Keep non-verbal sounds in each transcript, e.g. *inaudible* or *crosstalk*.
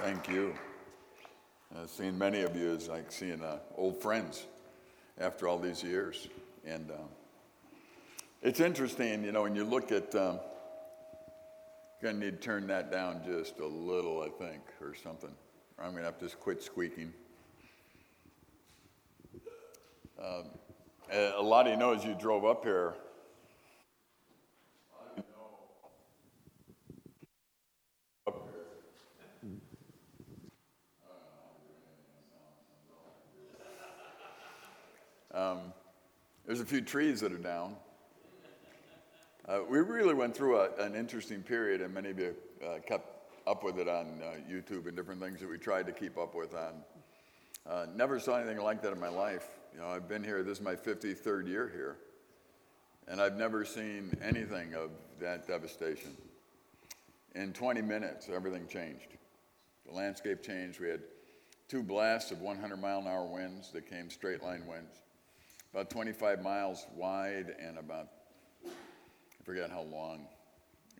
Thank you. I've seen many of you as like seeing uh, old friends after all these years. And uh, it's interesting, you know, when you look at, um, gonna need to turn that down just a little, I think, or something. Or I'm gonna have to just quit squeaking. Um, a lot of you know as you drove up here, Um, there's a few trees that are down. Uh, we really went through a, an interesting period, and many of you uh, kept up with it on uh, YouTube and different things that we tried to keep up with on. Uh, never saw anything like that in my life. You know, I've been here, this is my 53rd year here, and I've never seen anything of that devastation. In 20 minutes, everything changed. The landscape changed. We had two blasts of 100 mile an hour winds that came straight line winds about 25 miles wide and about, I forget how long.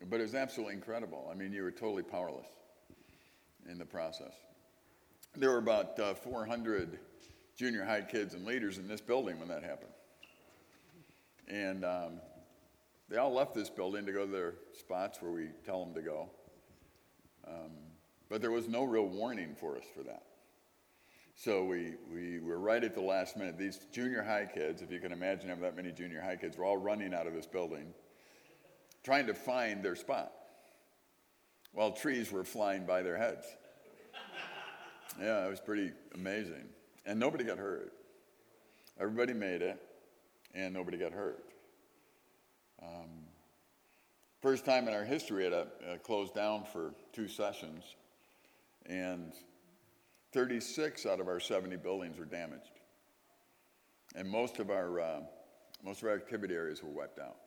But it was absolutely incredible. I mean, you were totally powerless in the process. There were about uh, 400 junior high kids and leaders in this building when that happened. And um, they all left this building to go to their spots where we tell them to go. Um, but there was no real warning for us for that. So we, we were right at the last minute. These junior high kids, if you can imagine having that many junior high kids, were all running out of this building trying to find their spot while trees were flying by their heads. Yeah, it was pretty amazing. And nobody got hurt. Everybody made it, and nobody got hurt. Um, first time in our history, it uh, closed down for two sessions. And 36 out of our 70 buildings were damaged. And most of our, uh, most of our activity areas were wiped out.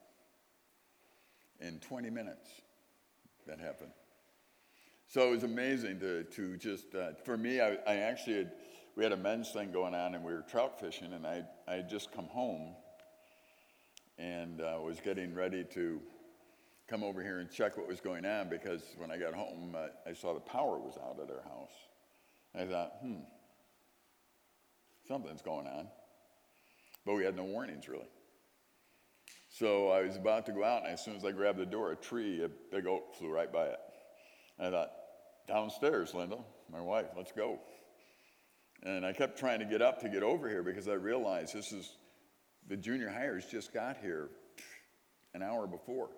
In 20 minutes, that happened. So it was amazing to, to just, uh, for me, I, I actually had, we had a men's thing going on and we were trout fishing and I, I had just come home and uh, was getting ready to come over here and check what was going on because when I got home, uh, I saw the power was out at our house. I thought, hmm, something's going on. But we had no warnings really. So I was about to go out, and as soon as I grabbed the door, a tree, a big oak, flew right by it. And I thought, downstairs, Linda, my wife, let's go. And I kept trying to get up to get over here because I realized this is the junior hires just got here an hour before.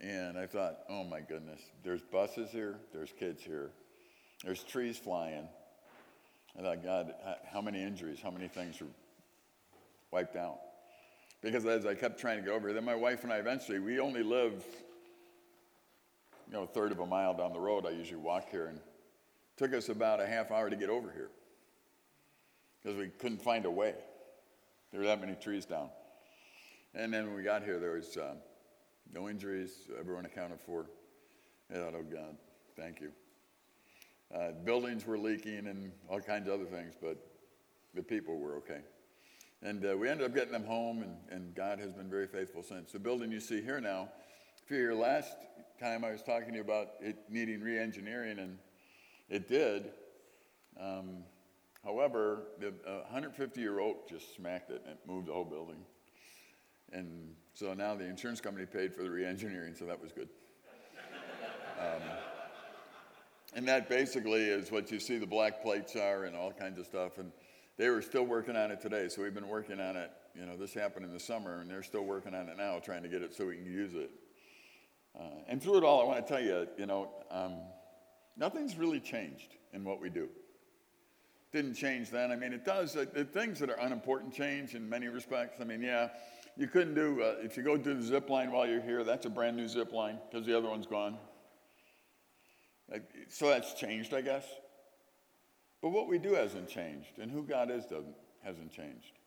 And I thought, oh my goodness, there's buses here, there's kids here, there's trees flying. I thought, God, how many injuries, how many things are wiped out? Because as I kept trying to get over then my wife and I eventually, we only live, you know, a third of a mile down the road. I usually walk here, and took us about a half hour to get over here because we couldn't find a way. There were that many trees down. And then when we got here, there was uh, no injuries, everyone accounted for. I thought, oh God, thank you. Uh, buildings were leaking and all kinds of other things, but the people were okay. And uh, we ended up getting them home, and, and God has been very faithful since. The building you see here now, if you're here last time, I was talking to you about it needing re engineering, and it did. Um, however, the 150 year oak just smacked it and it moved the whole building. And so now the insurance company paid for the re engineering, so that was good. *laughs* Um, and that basically is what you see the black plates are and all kinds of stuff. And they were still working on it today. So we've been working on it. You know, this happened in the summer, and they're still working on it now, trying to get it so we can use it. Uh, and through it all, I want to tell you, you know, um, nothing's really changed in what we do. Didn't change then. I mean, it does. Uh, the things that are unimportant change in many respects. I mean, yeah, you couldn't do, uh, if you go do the zip line while you're here, that's a brand new zip line because the other one's gone. So that's changed, I guess. But what we do hasn't changed, and who God is doesn't, hasn't changed.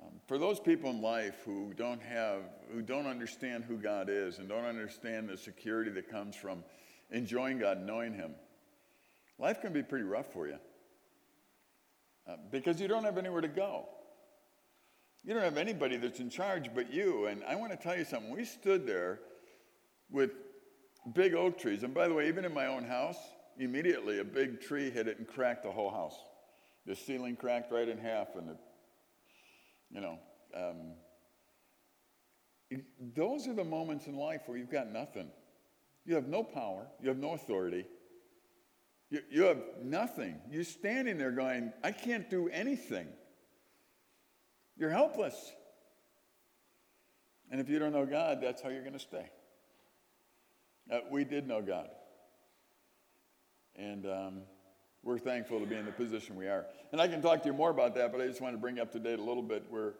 Um, for those people in life who don't have, who don't understand who God is and don't understand the security that comes from enjoying God, knowing Him, life can be pretty rough for you uh, because you don't have anywhere to go. You don't have anybody that's in charge but you. And I want to tell you something. We stood there with big oak trees. And by the way, even in my own house, immediately a big tree hit it and cracked the whole house. The ceiling cracked right in half, and the, you know, um, those are the moments in life where you've got nothing. You have no power, you have no authority, you, you have nothing. You're standing there going, I can't do anything. You're helpless. And if you don't know God, that's how you're going to stay. Uh, we did know God. And um, we're thankful to be in the position we are. And I can talk to you more about that, but I just want to bring up to date a little bit. We're,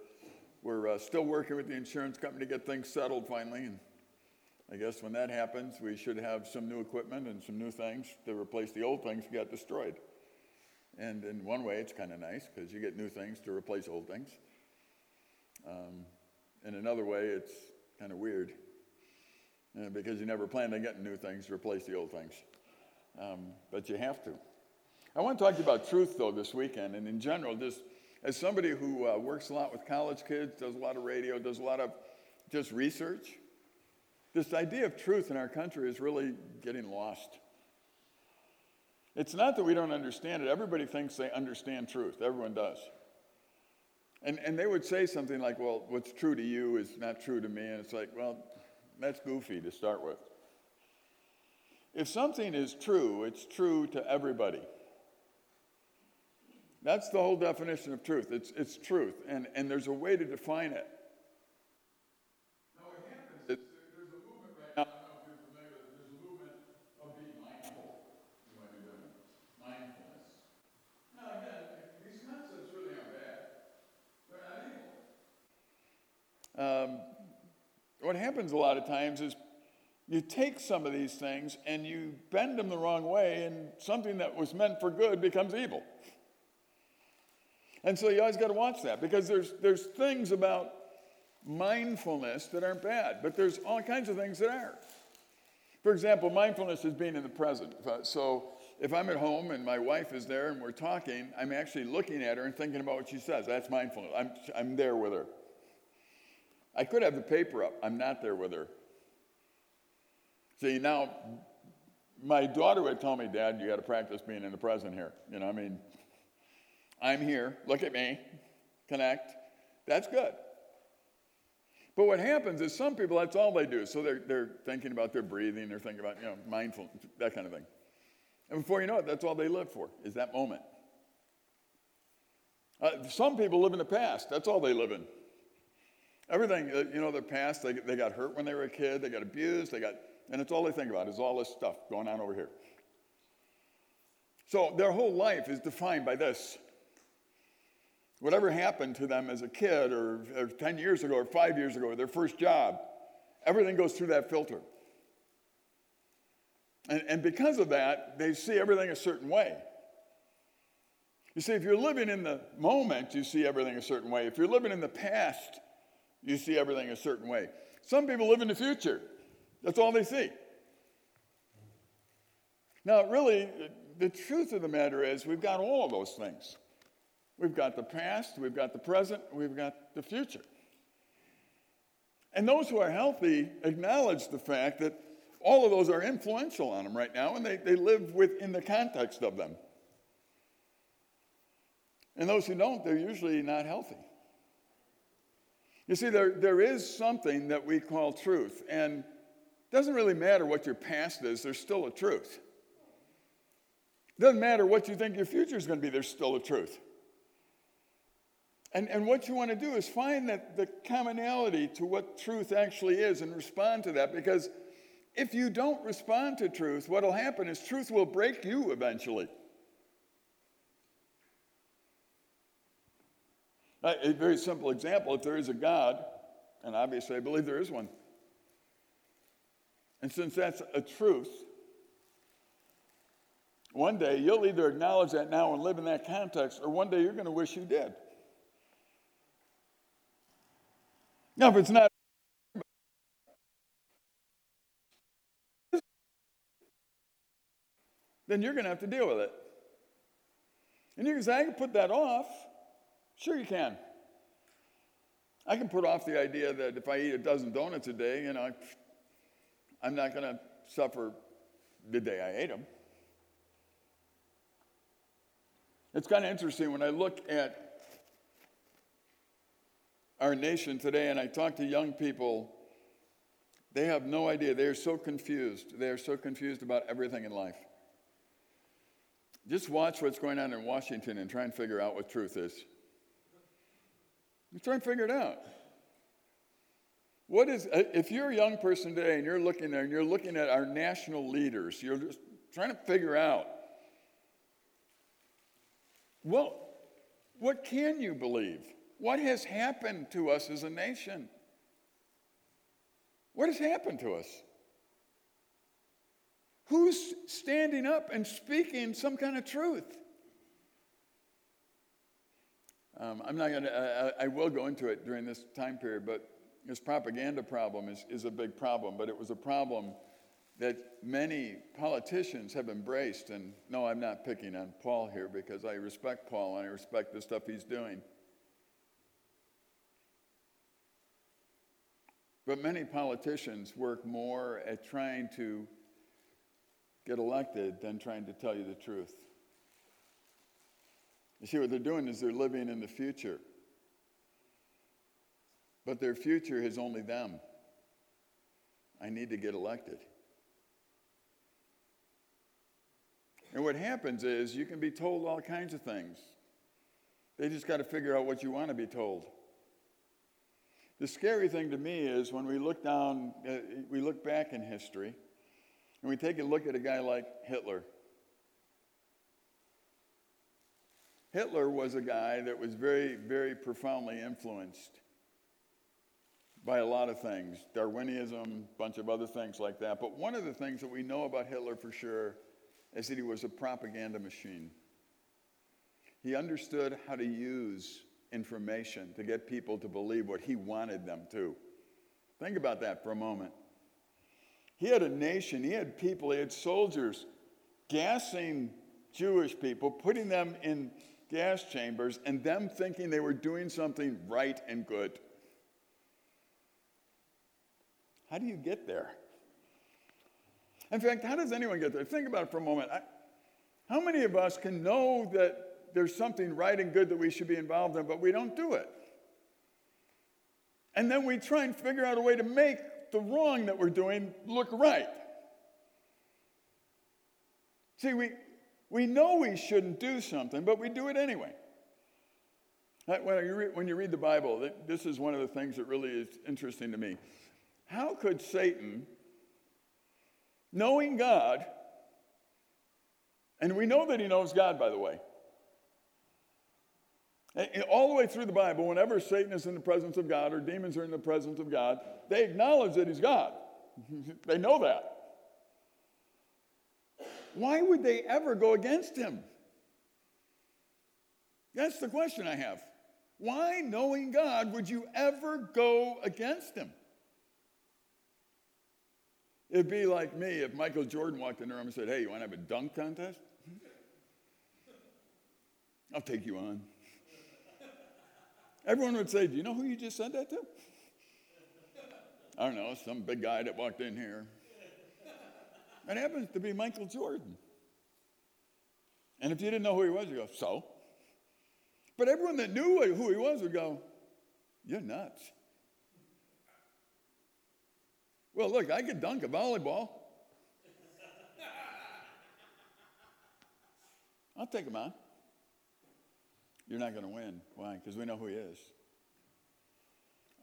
we're uh, still working with the insurance company to get things settled finally. And I guess when that happens, we should have some new equipment and some new things to replace the old things that got destroyed. And in one way, it's kind of nice because you get new things to replace old things. Um, in another way, it's kind of weird uh, because you never planned on getting new things to replace the old things. Um, but you have to. I want to talk to you about truth, though, this weekend, and in general, just as somebody who uh, works a lot with college kids, does a lot of radio, does a lot of just research, this idea of truth in our country is really getting lost. It's not that we don't understand it. Everybody thinks they understand truth. Everyone does. And, and they would say something like, well, what's true to you is not true to me. And it's like, well, that's goofy to start with. If something is true, it's true to everybody. That's the whole definition of truth. It's, it's truth, and, and there's a way to define it. Now, what happens is there's a movement right now, I don't know if you're familiar with it, there's a movement of being mindful. You might be doing mindfulness. Now, again, these concepts really aren't bad, they're not evil. Um, what happens a lot of times is you take some of these things and you bend them the wrong way, and something that was meant for good becomes evil. And so you always got to watch that because there's, there's things about mindfulness that aren't bad, but there's all kinds of things that are. For example, mindfulness is being in the present. So if I'm at home and my wife is there and we're talking, I'm actually looking at her and thinking about what she says. That's mindfulness. I'm, I'm there with her. I could have the paper up. I'm not there with her. See, now, my daughter would tell me, Dad, you got to practice being in the present here. You know, I mean, I'm here, look at me, connect. That's good. But what happens is some people, that's all they do. So they're, they're thinking about their breathing, they're thinking about, you know, mindful, that kind of thing. And before you know it, that's all they live for, is that moment. Uh, some people live in the past. That's all they live in. Everything, uh, you know, their past, they, they got hurt when they were a kid, they got abused, they got, and it's all they think about is all this stuff going on over here. So their whole life is defined by this. Whatever happened to them as a kid or, or 10 years ago or five years ago, or their first job, everything goes through that filter. And, and because of that, they see everything a certain way. You see, if you're living in the moment, you see everything a certain way. If you're living in the past, you see everything a certain way. Some people live in the future, that's all they see. Now, really, the truth of the matter is, we've got all of those things. We've got the past, we've got the present, we've got the future. And those who are healthy acknowledge the fact that all of those are influential on them right now, and they, they live within the context of them. And those who don't, they're usually not healthy. You see, there, there is something that we call truth, and it doesn't really matter what your past is, there's still a truth. It doesn't matter what you think your future is going to be, there's still a truth. And, and what you want to do is find that the commonality to what truth actually is and respond to that because if you don't respond to truth, what will happen is truth will break you eventually. Uh, a very simple example if there is a God, and obviously I believe there is one, and since that's a truth, one day you'll either acknowledge that now and live in that context, or one day you're going to wish you did. Now, if it's not, then you're going to have to deal with it. And you can say, I can put that off. Sure, you can. I can put off the idea that if I eat a dozen donuts a day, you know, I'm not going to suffer the day I ate them. It's kind of interesting when I look at our nation today and I talk to young people, they have no idea. They are so confused. They are so confused about everything in life. Just watch what's going on in Washington and try and figure out what truth is. You try and figure it out. What is, uh, if you're a young person today and you're looking there and you're looking at our national leaders, you're just trying to figure out, well, what can you believe? What has happened to us as a nation? What has happened to us? Who's standing up and speaking some kind of truth? Um, I'm not going to, I will go into it during this time period, but this propaganda problem is, is a big problem, but it was a problem that many politicians have embraced. And no, I'm not picking on Paul here because I respect Paul and I respect the stuff he's doing. But many politicians work more at trying to get elected than trying to tell you the truth. You see, what they're doing is they're living in the future. But their future is only them. I need to get elected. And what happens is you can be told all kinds of things. They just got to figure out what you want to be told. The scary thing to me is when we look down, uh, we look back in history, and we take a look at a guy like Hitler. Hitler was a guy that was very, very profoundly influenced by a lot of things Darwinism, a bunch of other things like that. But one of the things that we know about Hitler for sure is that he was a propaganda machine. He understood how to use information to get people to believe what he wanted them to. Think about that for a moment. He had a nation, he had people, he had soldiers gassing Jewish people, putting them in gas chambers, and them thinking they were doing something right and good. How do you get there? In fact, how does anyone get there? Think about it for a moment. I, how many of us can know that there's something right and good that we should be involved in, but we don't do it? And then we try and figure out a way to make the wrong that we're doing look right. See, we, we know we shouldn't do something, but we do it anyway. Uh, when you, read, when you read the Bible, this is one of the things that really is interesting to me. How could Satan, knowing God, and we know that he knows God, by the way, all the way through the Bible, whenever Satan is in the presence of God or demons are in the presence of God, they acknowledge that he's God. *laughs* they know that. Why would they ever go against him? That's the question I have. Why, knowing God, would you ever go against him? It'd be like me if Michael Jordan walked in the room and said, Hey, you want to have a dunk contest? *laughs* I'll take you on. *laughs* Everyone would say, Do you know who you just said that to? *laughs* I don't know, some big guy that walked in here. It happens to be Michael Jordan. And if you didn't know who he was, you go, So? But everyone that knew who he was would go, You're nuts. Well, look, I could dunk a volleyball. *laughs* I'll take him on. You're not going to win. Why? Because we know who he is.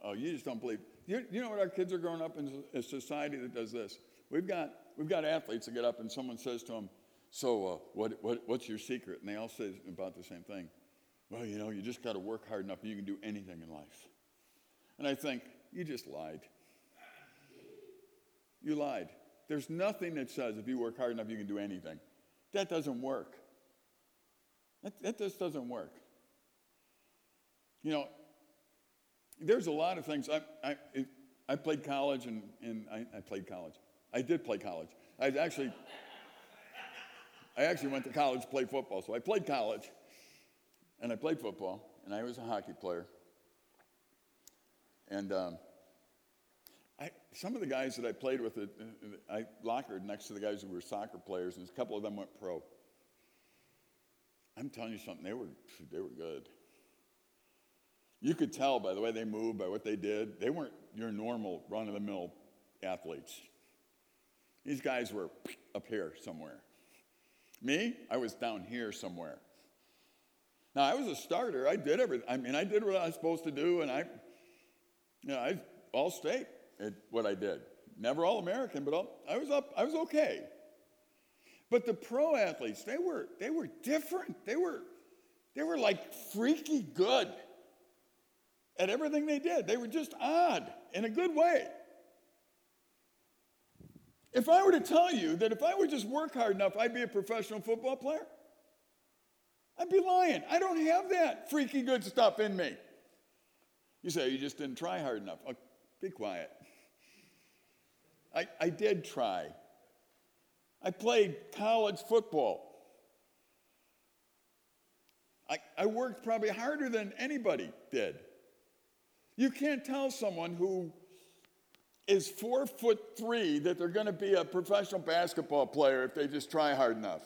Oh, you just don't believe. You, you know what our kids are growing up in a society that does this? We've got, we've got athletes that get up and someone says to them, So, uh, what, what, what's your secret? And they all say about the same thing. Well, you know, you just got to work hard enough and you can do anything in life. And I think, you just lied. You lied. There's nothing that says if you work hard enough, you can do anything. That doesn't work. That, that just doesn't work. You know, there's a lot of things. I, I, I played college and, and I, I played college. I did play college. I actually, I actually went to college to play football. So I played college and I played football and I was a hockey player. And um, I, some of the guys that I played with, uh, I lockered next to the guys who were soccer players, and a couple of them went pro. I'm telling you something, they were, they were good. You could tell by the way they moved, by what they did. They weren't your normal run of the mill athletes. These guys were up here somewhere. Me, I was down here somewhere. Now, I was a starter. I did everything. I mean, I did what I was supposed to do, and I, you know, I all state at what I did. Never all American, but all, I was up. I was okay. But the pro athletes, they were they were different. They were they were like freaky good at everything they did. They were just odd in a good way. If I were to tell you that if I would just work hard enough, I'd be a professional football player, I'd be lying. I don't have that freaky good stuff in me. You say, you just didn't try hard enough. Be quiet. I, I did try. I played college football. I, I worked probably harder than anybody did. You can't tell someone who is four foot three that they're going to be a professional basketball player if they just try hard enough.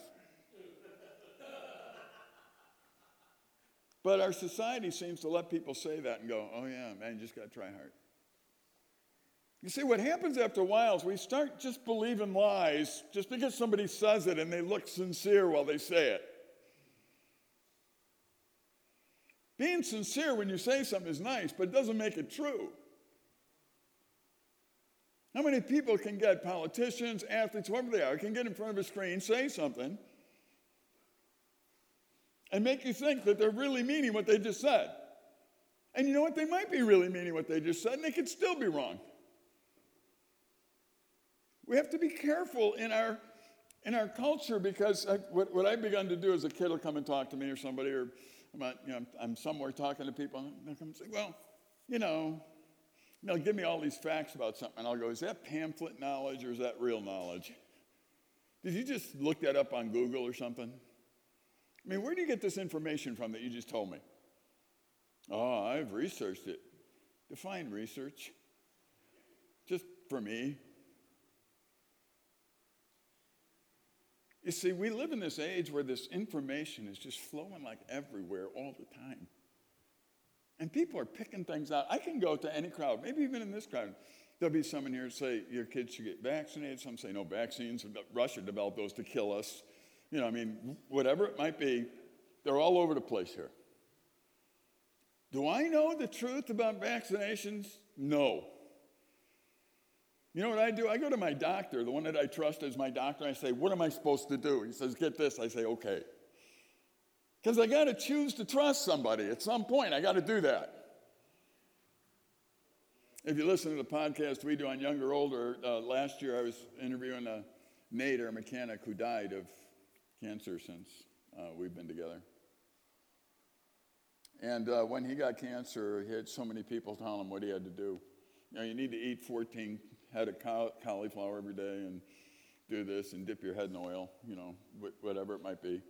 but our society seems to let people say that and go, oh, yeah, man, you just got to try hard. You see, what happens after a while is we start just believing lies just because somebody says it and they look sincere while they say it. Being sincere when you say something is nice, but it doesn't make it true. How many people can get politicians, athletes, whoever they are, can get in front of a screen, say something, and make you think that they're really meaning what they just said? And you know what? They might be really meaning what they just said, and they could still be wrong. We have to be careful in our in our culture because I, what, what I've begun to do is a kid will come and talk to me or somebody or I'm, at, you know, I'm somewhere talking to people, and they'll come and say, well, you know, they'll give me all these facts about something, and I'll go, is that pamphlet knowledge or is that real knowledge? Did you just look that up on Google or something? I mean, where do you get this information from that you just told me? Oh, I've researched it. Define research. Just for me. You see, we live in this age where this information is just flowing like everywhere all the time. And people are picking things out. I can go to any crowd, maybe even in this crowd. There'll be someone here say your kids should get vaccinated. Some say no vaccines. Russia developed those to kill us. You know, I mean, whatever it might be, they're all over the place here. Do I know the truth about vaccinations? No. You know what I do? I go to my doctor, the one that I trust as my doctor, and I say, What am I supposed to do? He says, Get this. I say, Okay. Because I got to choose to trust somebody at some point. I got to do that. If you listen to the podcast we do on Younger Older, uh, last year I was interviewing a Nader, a mechanic who died of cancer since uh, we've been together. And uh, when he got cancer, he had so many people telling him what he had to do. You know, you need to eat 14 head of cauliflower every day and do this and dip your head in oil, you know, whatever it might be.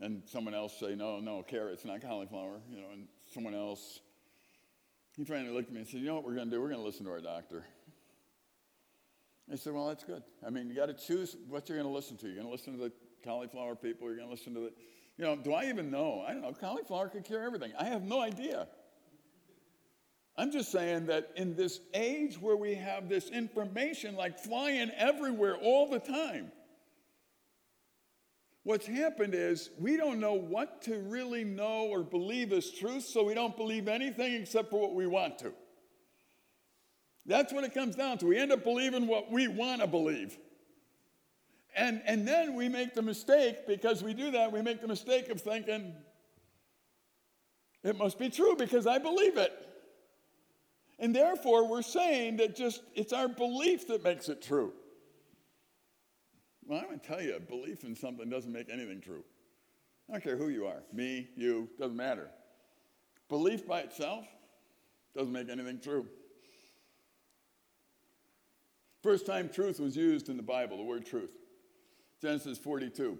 And someone else say, no, no, carrots, not cauliflower, you know, and someone else. He finally looked at me and said, you know what we're going to do? We're going to listen to our doctor. I said, well, that's good. I mean, you got to choose what you're going to listen to. You're going to listen to the cauliflower people. You're going to listen to the, you know, do I even know? I don't know. Cauliflower could cure everything. I have no idea. I'm just saying that in this age where we have this information like flying everywhere all the time, what's happened is we don't know what to really know or believe as truth, so we don't believe anything except for what we want to. That's what it comes down to. We end up believing what we want to believe. And, and then we make the mistake, because we do that, we make the mistake of thinking, it must be true because I believe it. And therefore, we're saying that just it's our belief that makes it true. Well, I'm going to tell you, belief in something doesn't make anything true. I don't care who you are me, you, doesn't matter. Belief by itself doesn't make anything true. First time truth was used in the Bible, the word truth. Genesis 42.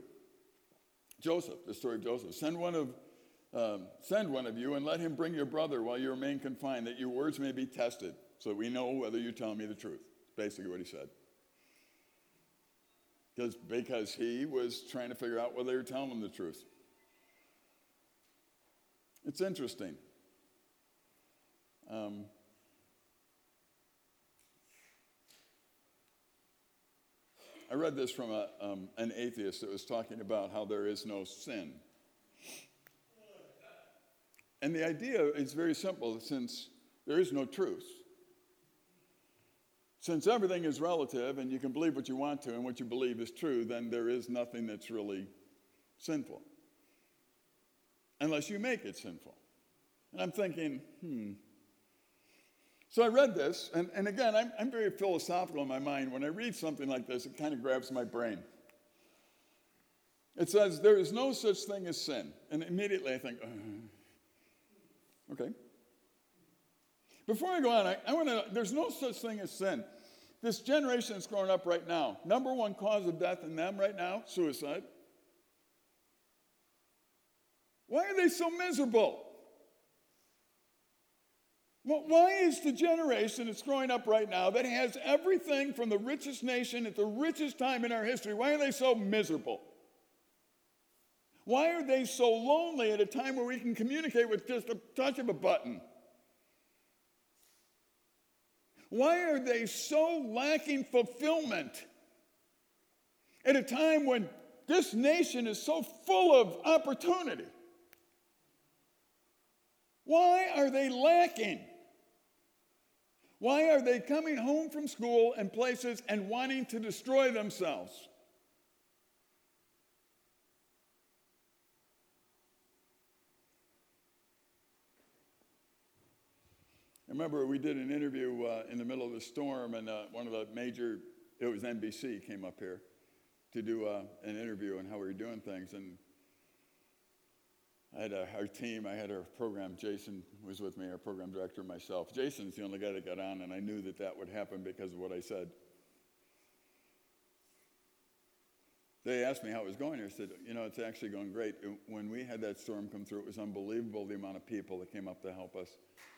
Joseph, the story of Joseph. Send one of um, send one of you and let him bring your brother while you remain confined, that your words may be tested, so that we know whether you're telling me the truth. Basically, what he said. Because, because he was trying to figure out whether they were telling him the truth. It's interesting. Um, I read this from a, um, an atheist that was talking about how there is no sin. And the idea is very simple since there is no truth. Since everything is relative and you can believe what you want to and what you believe is true, then there is nothing that's really sinful. Unless you make it sinful. And I'm thinking, hmm, so I read this, and, and again, I'm, I'm very philosophical in my mind. When I read something like this, it kind of grabs my brain. It says, There is no such thing as sin. And immediately I think, uh, okay. Before I go on, I, I want to, there's no such thing as sin. This generation that's growing up right now, number one cause of death in them right now, suicide. Why are they so miserable? Why is the generation that's growing up right now that has everything from the richest nation at the richest time in our history, why are they so miserable? Why are they so lonely at a time where we can communicate with just a touch of a button? Why are they so lacking fulfillment at a time when this nation is so full of opportunity? Why are they lacking? Why are they coming home from school and places and wanting to destroy themselves? I remember we did an interview uh, in the middle of the storm, and uh, one of the major, it was NBC, came up here to do uh, an interview on how we were doing things. And I had our team, I had our program, Jason was with me, our program director, myself. Jason's the only guy that got on, and I knew that that would happen because of what I said. They asked me how it was going. I said, you know, it's actually going great. When we had that storm come through, it was unbelievable the amount of people that came up to help us.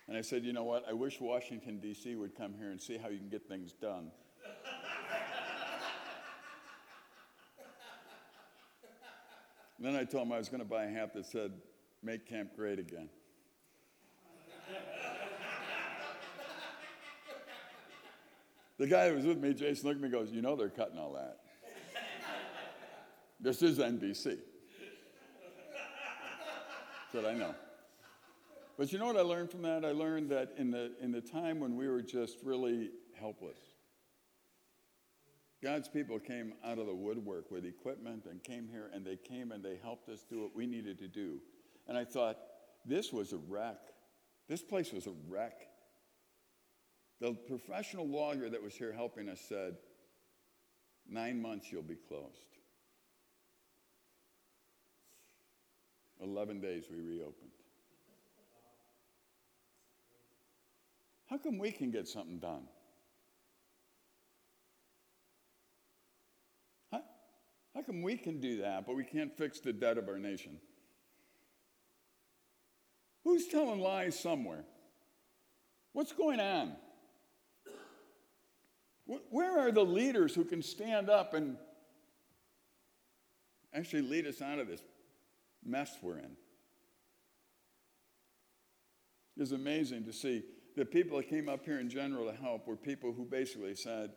And I said, you know what? I wish Washington, D.C. would come here and see how you can get things done. *laughs* then I told him I was going to buy a hat that said, Make camp great again. *laughs* the guy who was with me, Jason, looked at me and goes, You know they're cutting all that. This is NBC. Said, I know. But you know what I learned from that? I learned that in the, in the time when we were just really helpless, God's people came out of the woodwork with equipment and came here and they came and they helped us do what we needed to do. And I thought, this was a wreck. This place was a wreck. The professional lawyer that was here helping us said, nine months you'll be closed. 11 days we reopened. How come we can get something done? How come we can do that, but we can't fix the debt of our nation? Who's telling lies somewhere? What's going on? Where are the leaders who can stand up and actually lead us out of this mess we're in? It's amazing to see the people that came up here in general to help were people who basically said,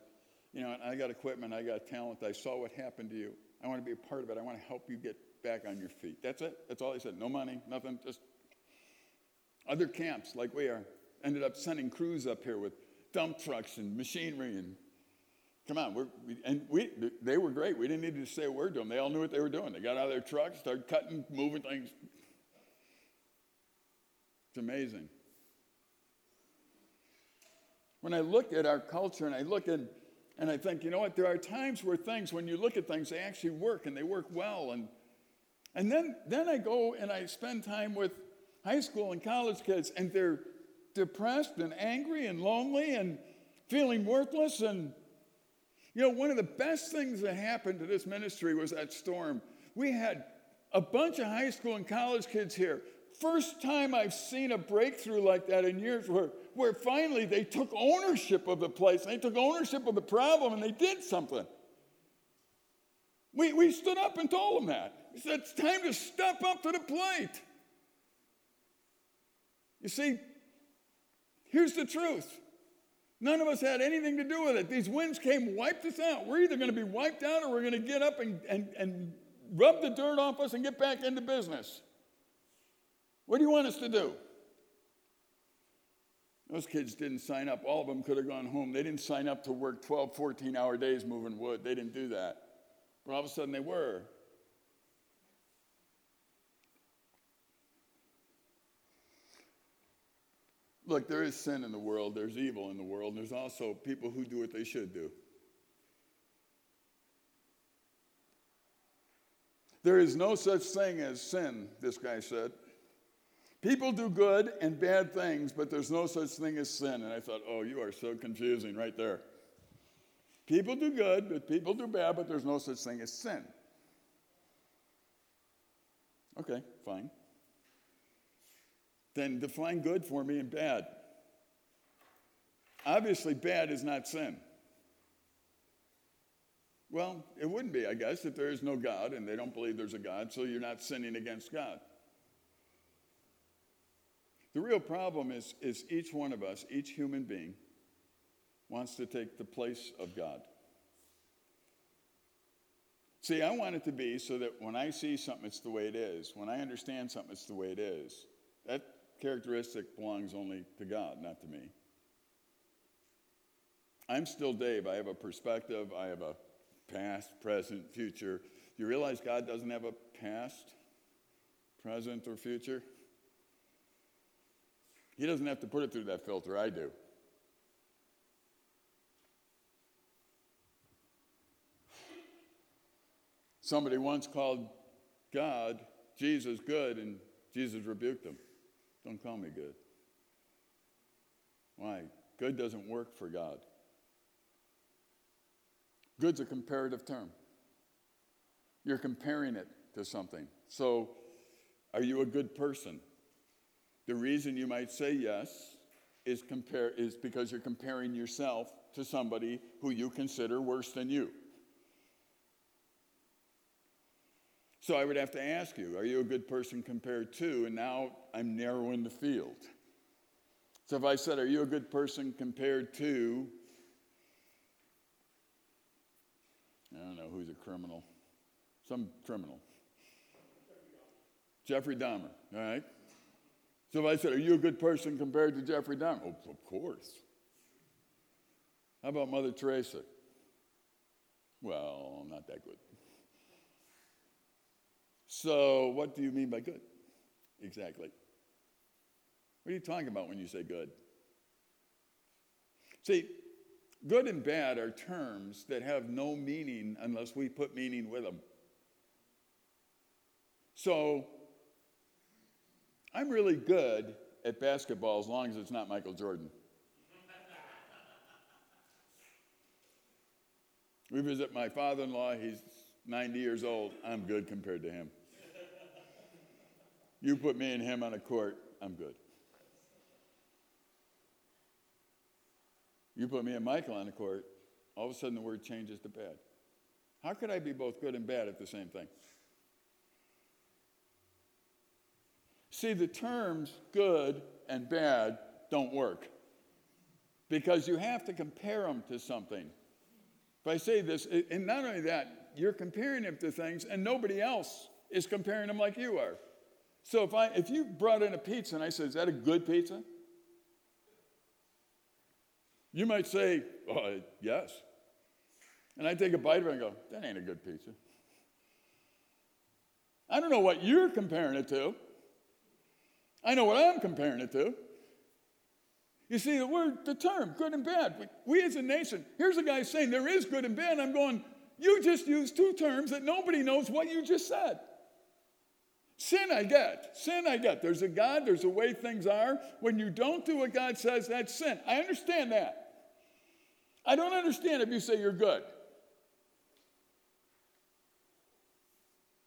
you know, I got equipment, I got talent, I saw what happened to you. I want to be a part of it. I want to help you get back on your feet. That's it. That's all he said. No money, nothing. Just other camps like we are ended up sending crews up here with dump trucks and machinery and come on. We're, we, and we, they were great. We didn't need to say a word to them. They all knew what they were doing. They got out of their trucks, started cutting, moving things. It's amazing. When I look at our culture and I look at and I think, you know what, there are times where things, when you look at things, they actually work and they work well. And, and then, then I go and I spend time with high school and college kids, and they're depressed and angry and lonely and feeling worthless. And, you know, one of the best things that happened to this ministry was that storm. We had a bunch of high school and college kids here First time I've seen a breakthrough like that in years where, where finally they took ownership of the place, they took ownership of the problem, and they did something. We, we stood up and told them that. We said, it's time to step up to the plate. You see, here's the truth. None of us had anything to do with it. These winds came, wiped us out. We're either going to be wiped out or we're going to get up and, and, and rub the dirt off us and get back into business. What do you want us to do? Those kids didn't sign up. All of them could have gone home. They didn't sign up to work 12, 14 hour days moving wood. They didn't do that. But all of a sudden they were. Look, there is sin in the world, there's evil in the world, and there's also people who do what they should do. There is no such thing as sin, this guy said. People do good and bad things, but there's no such thing as sin. And I thought, oh, you are so confusing right there. People do good, but people do bad, but there's no such thing as sin. Okay, fine. Then define good for me and bad. Obviously, bad is not sin. Well, it wouldn't be, I guess, if there is no God and they don't believe there's a God, so you're not sinning against God. The real problem is, is each one of us, each human being, wants to take the place of God. See, I want it to be so that when I see something, it's the way it is. When I understand something, it's the way it is. That characteristic belongs only to God, not to me. I'm still Dave. I have a perspective, I have a past, present, future. You realize God doesn't have a past, present, or future? He doesn't have to put it through that filter, I do. Somebody once called God, Jesus, good, and Jesus rebuked him. Don't call me good. Why? Good doesn't work for God. Good's a comparative term. You're comparing it to something. So, are you a good person? The reason you might say yes is, compare, is because you're comparing yourself to somebody who you consider worse than you. So I would have to ask you, are you a good person compared to? And now I'm narrowing the field. So if I said, are you a good person compared to, I don't know who's a criminal, some criminal. Jeffrey Dahmer, all right? So if I said, Are you a good person compared to Jeffrey Dahmer? Oh, of course. How about Mother Teresa? Well, not that good. So, what do you mean by good? Exactly. What are you talking about when you say good? See, good and bad are terms that have no meaning unless we put meaning with them. So, I'm really good at basketball as long as it's not Michael Jordan. we visit my father in law, he's 90 years old. I'm good compared to him. You put me and him on a court, I'm good. You put me and Michael on a court, all of a sudden the word changes to bad. How could I be both good and bad at the same thing? See, the terms good and bad don't work because you have to compare them to something. If I say this, and not only that, you're comparing them to things and nobody else is comparing them like you are. So if I if you brought in a pizza and I said, "Is that a good pizza?" You might say, oh, "Yes." And I take a bite of it and go, "That ain't a good pizza." I don't know what you're comparing it to. I know what I'm comparing it to. You see, the word, the term, good and bad. We as a nation, here's a guy saying there is good and bad. I'm going, you just used two terms that nobody knows what you just said. Sin, I get. Sin, I get. There's a God, there's a way things are. When you don't do what God says, that's sin. I understand that. I don't understand if you say you're good.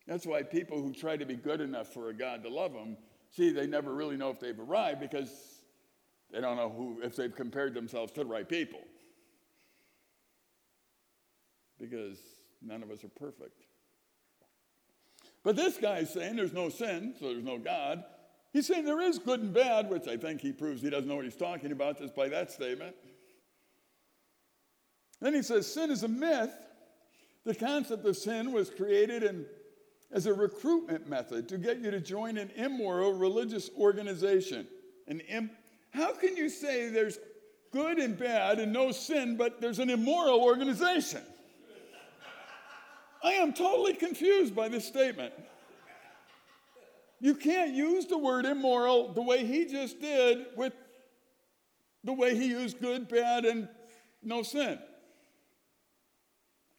That's why people who try to be good enough for a God to love them See, they never really know if they've arrived because they don't know who, if they've compared themselves to the right people. Because none of us are perfect. But this guy's saying there's no sin, so there's no God. He's saying there is good and bad, which I think he proves he doesn't know what he's talking about just by that statement. Then he says sin is a myth. The concept of sin was created in, as a recruitment method to get you to join an immoral religious organization. An Im- How can you say there's good and bad and no sin, but there's an immoral organization? I am totally confused by this statement. You can't use the word immoral the way he just did with the way he used good, bad, and no sin.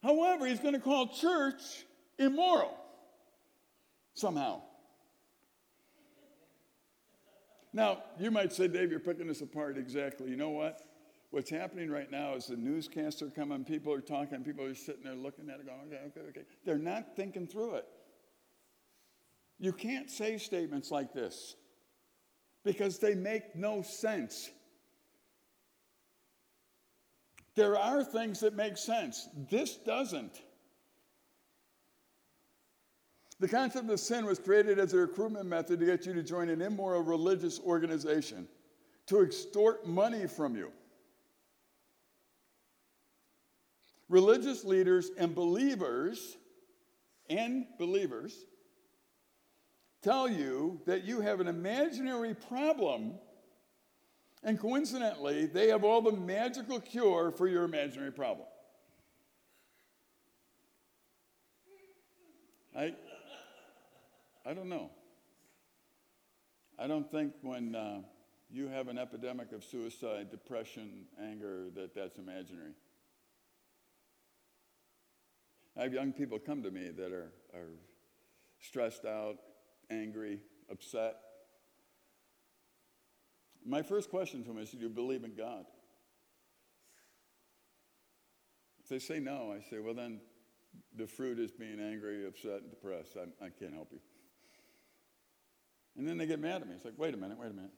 However, he's going to call church immoral somehow. Now, you might say, Dave, you're picking this apart exactly. You know what? What's happening right now is the newscasts are coming, people are talking, people are sitting there looking at it going, okay, okay, okay. They're not thinking through it. You can't say statements like this because they make no sense. There are things that make sense. This doesn't. The concept of sin was created as a recruitment method to get you to join an immoral religious organization, to extort money from you. Religious leaders and believers and believers tell you that you have an imaginary problem and coincidentally they have all the magical cure for your imaginary problem. I i don't know. I don't think when uh, you have an epidemic of suicide depression anger that that's imaginary I have young people come to me that are, are stressed out, angry, upset. My first question to them is Do you believe in God? If they say no, I say, Well, then the fruit is being angry, upset, and depressed. I, I can't help you. And then they get mad at me. It's like, Wait a minute, wait a minute.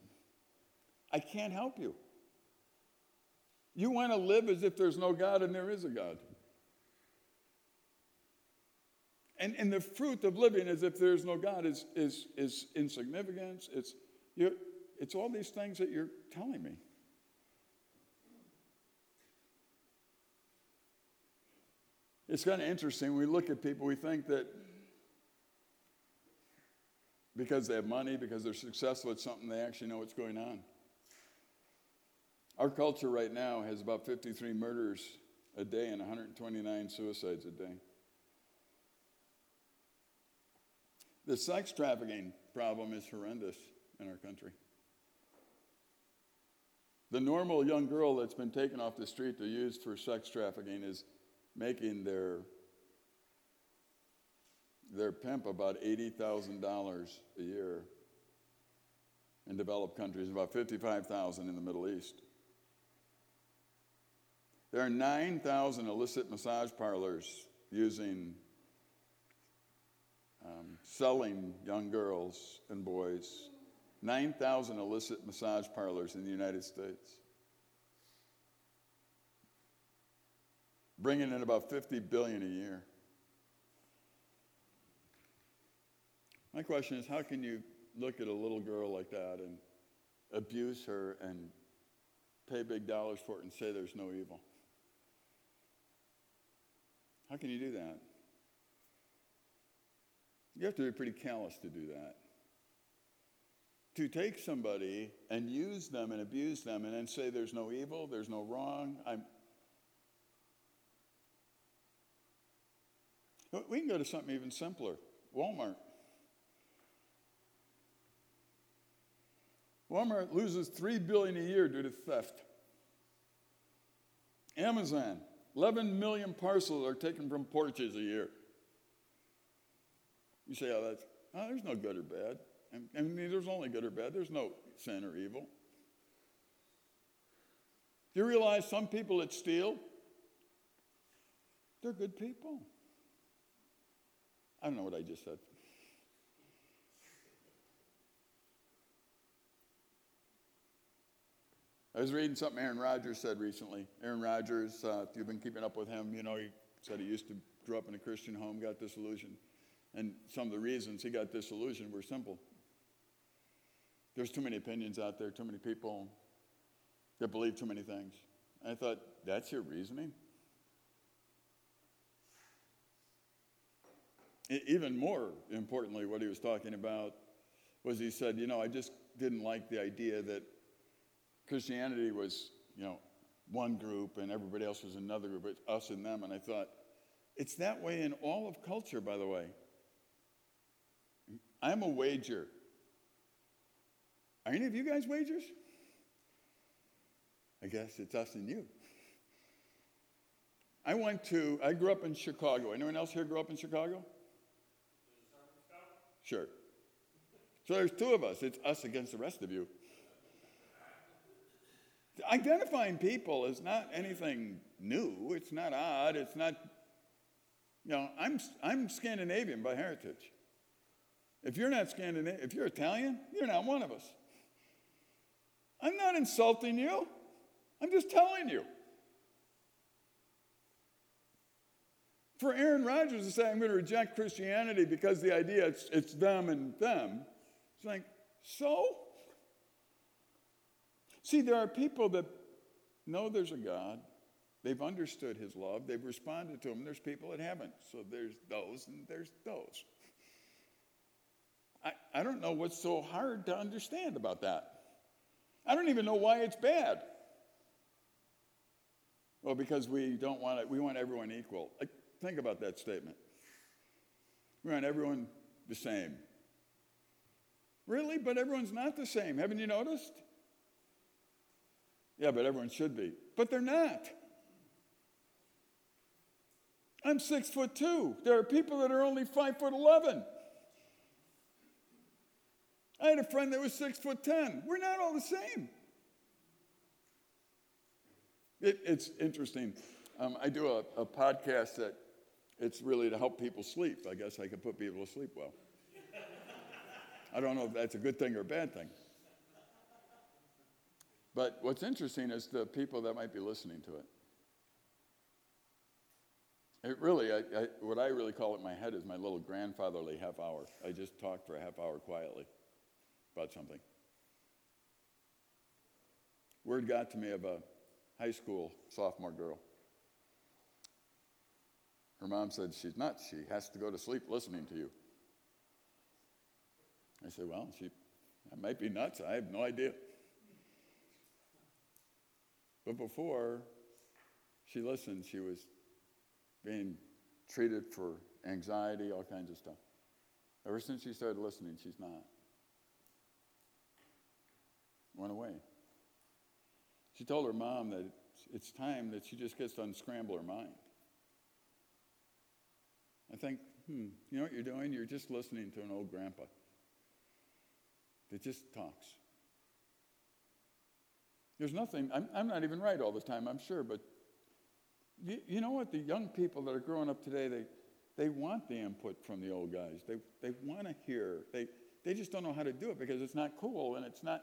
I can't help you. You want to live as if there's no God and there is a God. And, and the fruit of living as if there's no God is, is, is insignificance. It's, you it's all these things that you're telling me. It's kind of interesting. We look at people, we think that because they have money, because they're successful at something, they actually know what's going on. Our culture right now has about 53 murders a day and 129 suicides a day. The sex trafficking problem is horrendous in our country. The normal young girl that's been taken off the street to use for sex trafficking is making their their pimp about $80,000 a year in developed countries, about 55,000 in the Middle East. There are 9,000 illicit massage parlors using um, selling young girls and boys. 9,000 illicit massage parlors in the United States. Bringing in about 50 billion a year. My question is how can you look at a little girl like that and abuse her and pay big dollars for it and say there's no evil? How can you do that? You have to be pretty callous to do that. To take somebody and use them and abuse them and then say there's no evil, there's no wrong. I'm... We can go to something even simpler Walmart. Walmart loses three billion a year due to theft. Amazon, 11 million parcels are taken from porches a year. You say, oh, that's, oh, there's no good or bad. And, and there's only good or bad. There's no sin or evil. Do you realize some people that steal, they're good people? I don't know what I just said. I was reading something Aaron Rodgers said recently. Aaron Rodgers, uh, if you've been keeping up with him, you know, he said he used to grow up in a Christian home, got disillusioned. And some of the reasons he got disillusioned were simple. There's too many opinions out there, too many people that believe too many things. And I thought, that's your reasoning? Even more importantly, what he was talking about was he said, you know, I just didn't like the idea that Christianity was, you know, one group and everybody else was another group, us and them. And I thought, it's that way in all of culture, by the way. I'm a Wager. Are any of you guys Wagers? I guess it's us and you. I went to, I grew up in Chicago. Anyone else here grew up in Chicago? Sure. So there's two of us. It's us against the rest of you. Identifying people is not anything new. It's not odd. It's not, you know, I'm, I'm Scandinavian by heritage. If you're not Scandinavian, if you're Italian, you're not one of us. I'm not insulting you. I'm just telling you. For Aaron Rodgers to say, I'm going to reject Christianity because the idea it's, it's them and them, it's like, so? See, there are people that know there's a God. They've understood his love. They've responded to him. There's people that haven't. So there's those and there's those. I, I don't know what's so hard to understand about that. I don't even know why it's bad. Well, because we don't want it, we want everyone equal. Like, think about that statement. We want everyone the same. Really? But everyone's not the same. Haven't you noticed? Yeah, but everyone should be. But they're not. I'm six foot two. There are people that are only five foot eleven. I had a friend that was six foot ten. We're not all the same. It, it's interesting. Um, I do a, a podcast that it's really to help people sleep. I guess I could put people to sleep well. I don't know if that's a good thing or a bad thing. But what's interesting is the people that might be listening to it. It really, I, I, what I really call it in my head is my little grandfatherly half hour. I just talk for a half hour quietly about something. Word got to me of a high school sophomore girl. Her mom said, She's nuts. She has to go to sleep listening to you. I said, Well, she might be nuts. I have no idea. But before she listened, she was being treated for anxiety, all kinds of stuff. Ever since she started listening, she's not. Went away. She told her mom that it's time that she just gets to unscramble her mind. I think, hmm, you know what you're doing? You're just listening to an old grandpa that just talks. There's nothing, I'm, I'm not even right all the time, I'm sure, but you, you know what? The young people that are growing up today, they, they want the input from the old guys. They, they want to hear. They, they just don't know how to do it because it's not cool and it's not.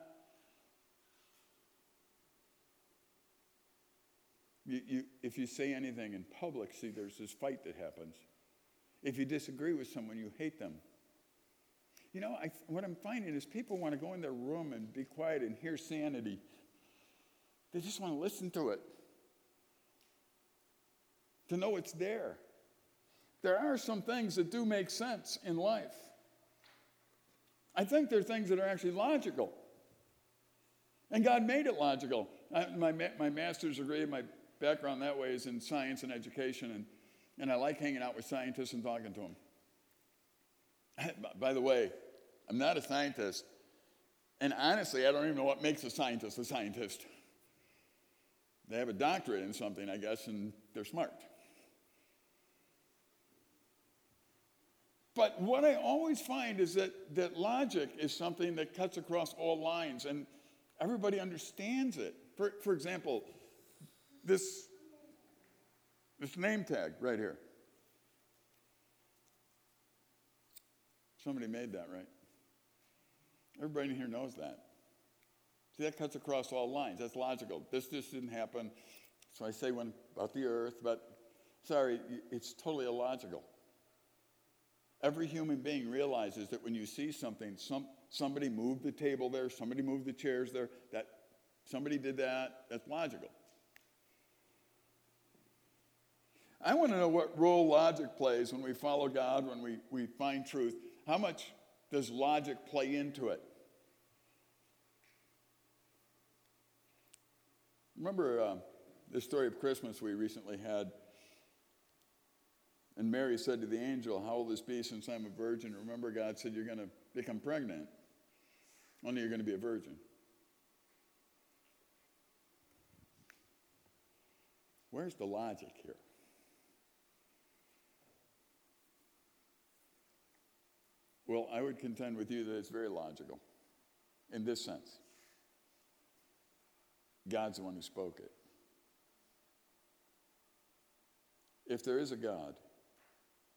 You, you, if you say anything in public, see, there's this fight that happens. If you disagree with someone, you hate them. You know, I, what I'm finding is people want to go in their room and be quiet and hear sanity they just want to listen to it, to know it's there. There are some things that do make sense in life. I think there are things that are actually logical. And God made it logical. I, my, my master's degree, my background that way is in science and education, and, and I like hanging out with scientists and talking to them. By the way, I'm not a scientist, and honestly, I don't even know what makes a scientist a scientist. They have a doctorate in something, I guess, and they're smart. But what I always find is that, that logic is something that cuts across all lines and everybody understands it. For, for example, this, this name tag right here. Somebody made that, right? Everybody in here knows that. See, that cuts across all lines. That's logical. This just didn't happen. So I say when about the earth, but sorry, it's totally illogical. Every human being realizes that when you see something, some, somebody moved the table there, somebody moved the chairs there, that somebody did that, that's logical. I want to know what role logic plays when we follow God, when we, we find truth. How much does logic play into it? Remember uh, the story of Christmas we recently had? And Mary said to the angel, How will this be since I'm a virgin? Remember, God said, You're going to become pregnant, only you're going to be a virgin. Where's the logic here? Well, I would contend with you that it's very logical in this sense God's the one who spoke it. If there is a God,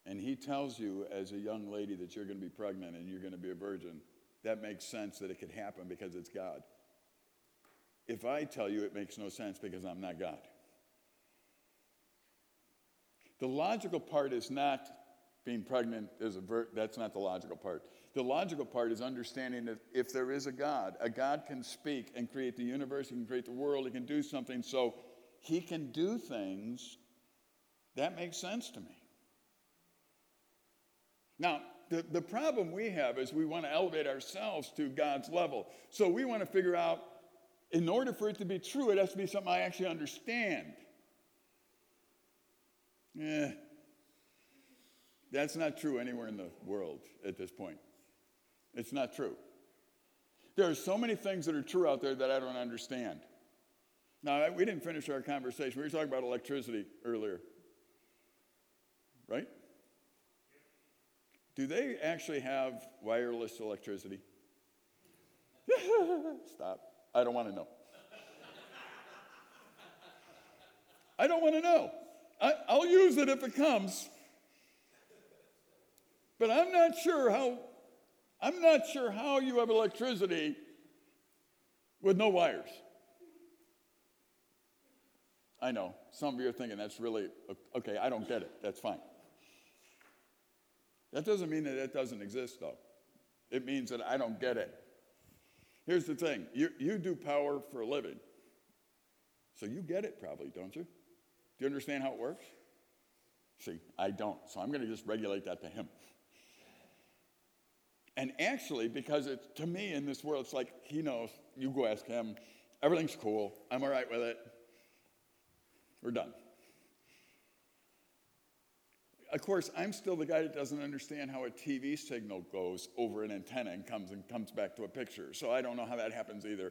and he tells you as a young lady that you're going to be pregnant and you're going to be a virgin, that makes sense that it could happen because it's God. If I tell you, it makes no sense because I'm not God. The logical part is not being pregnant is a ver- that's not the logical part. The logical part is understanding that if there is a God, a God can speak and create the universe, he can create the world, he can do something. So he can do things that makes sense to me. Now, the, the problem we have is we want to elevate ourselves to God's level. So we want to figure out, in order for it to be true, it has to be something I actually understand. Yeah, that's not true anywhere in the world at this point. It's not true. There are so many things that are true out there that I don't understand. Now, we didn't finish our conversation. We were talking about electricity earlier, right? Do they actually have wireless electricity? *laughs* Stop. I don't want to know. I don't want to know. I, will use it if it comes. But I'm not sure how I'm not sure how you have electricity with no wires. I know. Some of you are thinking that's really okay, I don't get it. That's fine. That doesn't mean that it doesn't exist, though. It means that I don't get it. Here's the thing you, you do power for a living. So you get it, probably, don't you? Do you understand how it works? See, I don't. So I'm going to just regulate that to him. And actually, because it's to me in this world, it's like he knows, you go ask him, everything's cool, I'm all right with it, we're done. Of course, I'm still the guy that doesn't understand how a TV signal goes over an antenna and comes and comes back to a picture. So I don't know how that happens either.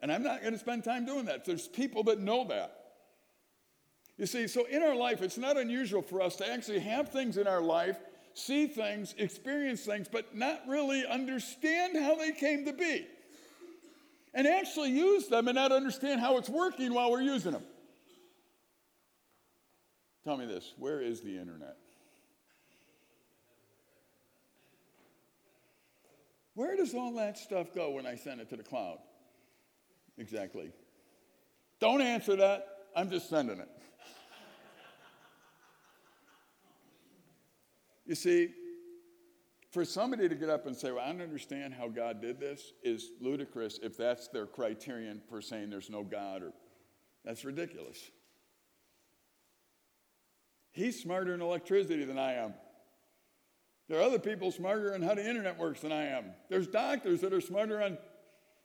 And I'm not going to spend time doing that. There's people that know that. You see, so in our life, it's not unusual for us to actually have things in our life see things, experience things, but not really understand how they came to be. And actually use them and not understand how it's working while we're using them. Tell me this where is the internet? Where does all that stuff go when I send it to the cloud? Exactly. Don't answer that. I'm just sending it. You see, for somebody to get up and say, Well, I don't understand how God did this, is ludicrous if that's their criterion for saying there's no God, or that's ridiculous. He's smarter in electricity than I am. There are other people smarter on how the internet works than I am. There's doctors that are smarter on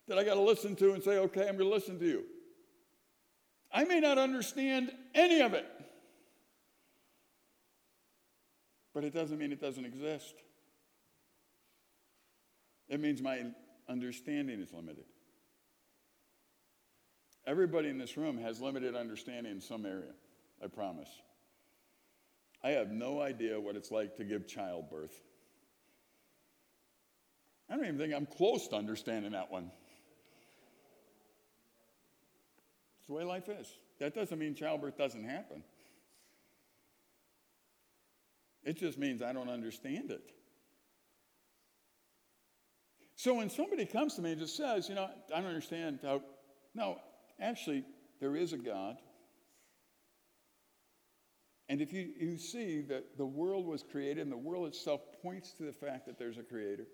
that I got to listen to and say, okay, I'm going to listen to you. I may not understand any of it. But it doesn't mean it doesn't exist. It means my understanding is limited. Everybody in this room has limited understanding in some area, I promise. I have no idea what it's like to give childbirth. I don't even think I'm close to understanding that one. It's the way life is. That doesn't mean childbirth doesn't happen. It just means I don't understand it. So when somebody comes to me and just says, you know, I don't understand how, no, actually, there is a God. And if you, you see that the world was created and the world itself points to the fact that there's a creator.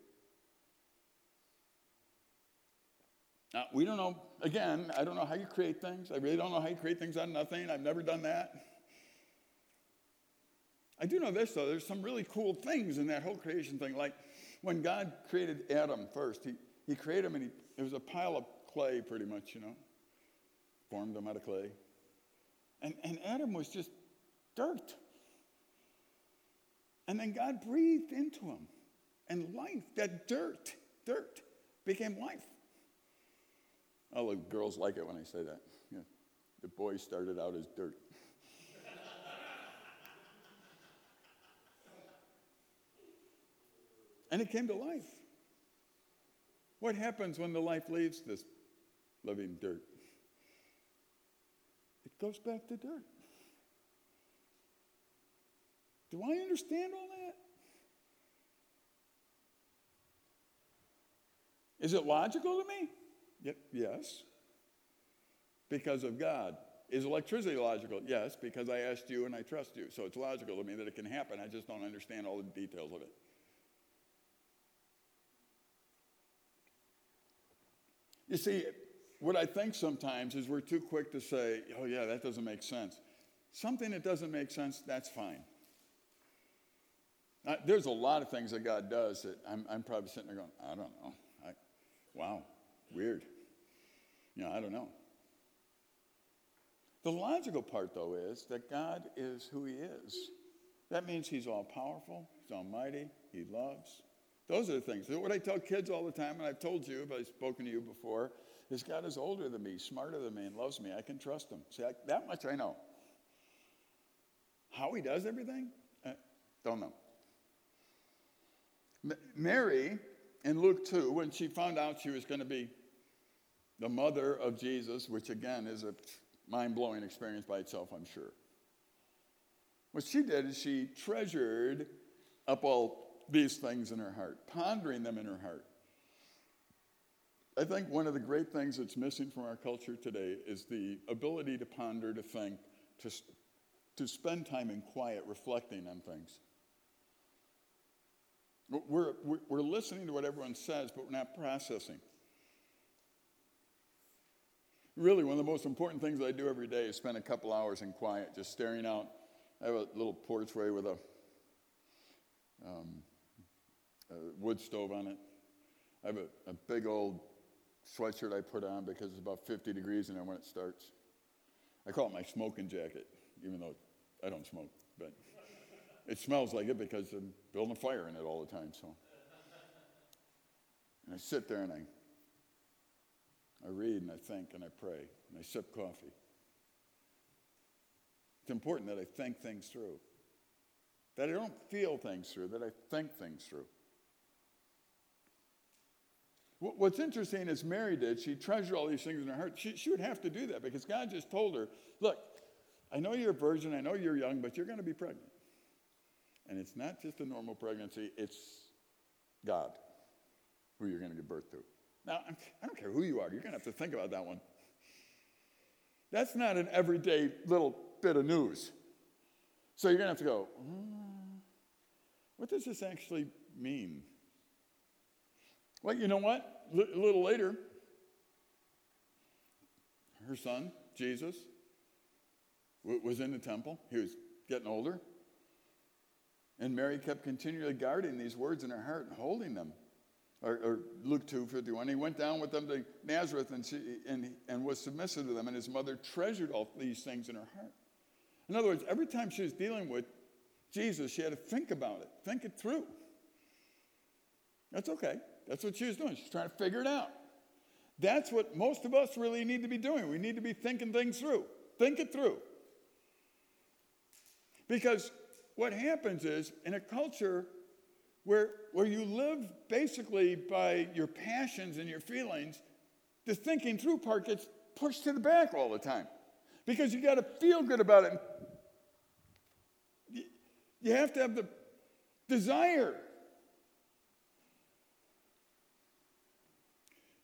Now, we don't know, again, I don't know how you create things. I really don't know how you create things out of nothing. I've never done that. I do know this, though. There's some really cool things in that whole creation thing. Like when God created Adam first, he, he created him and he, it was a pile of clay, pretty much, you know, formed him out of clay. And, and Adam was just dirt. And then God breathed into him, and life, that dirt, dirt, became life. All the girls like it when I say that. Yeah. The boys started out as dirt. And it came to life. What happens when the life leaves this living dirt? It goes back to dirt. Do I understand all that? Is it logical to me? Yep, yes. Because of God. Is electricity logical? Yes, because I asked you and I trust you. So it's logical to me that it can happen. I just don't understand all the details of it. You see, what I think sometimes is we're too quick to say, oh, yeah, that doesn't make sense. Something that doesn't make sense, that's fine. Uh, there's a lot of things that God does that I'm, I'm probably sitting there going, I don't know. I, wow, weird. You know, I don't know. The logical part, though, is that God is who He is. That means He's all powerful, He's almighty, He loves. Those are the things. What I tell kids all the time, and I've told you, but I've spoken to you before, is God is older than me, smarter than me, and loves me. I can trust Him. See, I, that much I know. How He does everything, uh, don't know. Mary in Luke 2, when she found out she was going to be the mother of Jesus, which again is a mind blowing experience by itself, I'm sure. What she did is she treasured up all these things in her heart, pondering them in her heart. I think one of the great things that's missing from our culture today is the ability to ponder, to think, to, to spend time in quiet reflecting on things. We're, we're listening to what everyone says, but we're not processing. Really, one of the most important things I do every day is spend a couple hours in quiet, just staring out. I have a little porchway with a, um, wood stove on it. I have a, a big old sweatshirt I put on because it's about 50 degrees in there when it starts. I call it my smoking jacket, even though I don't smoke, but it smells like it because I'm building a fire in it all the time. So, and I sit there and I, I read and I think and I pray and I sip coffee. It's important that I think things through, that I don't feel things through, that I think things through. What's interesting is Mary did, she treasured all these things in her heart. She, she would have to do that because God just told her, Look, I know you're a virgin, I know you're young, but you're going to be pregnant. And it's not just a normal pregnancy, it's God who you're going to give birth to. Now, I don't care who you are, you're going to have to think about that one. That's not an everyday little bit of news. So you're going to have to go, mm, what does this actually mean? Well, you know what? L- a little later, her son, Jesus, w- was in the temple. He was getting older. And Mary kept continually guarding these words in her heart and holding them. Or, or Luke 2 51. He went down with them to Nazareth and, she, and, and was submissive to them, and his mother treasured all these things in her heart. In other words, every time she was dealing with Jesus, she had to think about it, think it through. That's okay. That's what she was doing. She's trying to figure it out. That's what most of us really need to be doing. We need to be thinking things through. Think it through. Because what happens is in a culture where, where you live basically by your passions and your feelings, the thinking through part gets pushed to the back all the time because you got to feel good about it. You have to have the desire.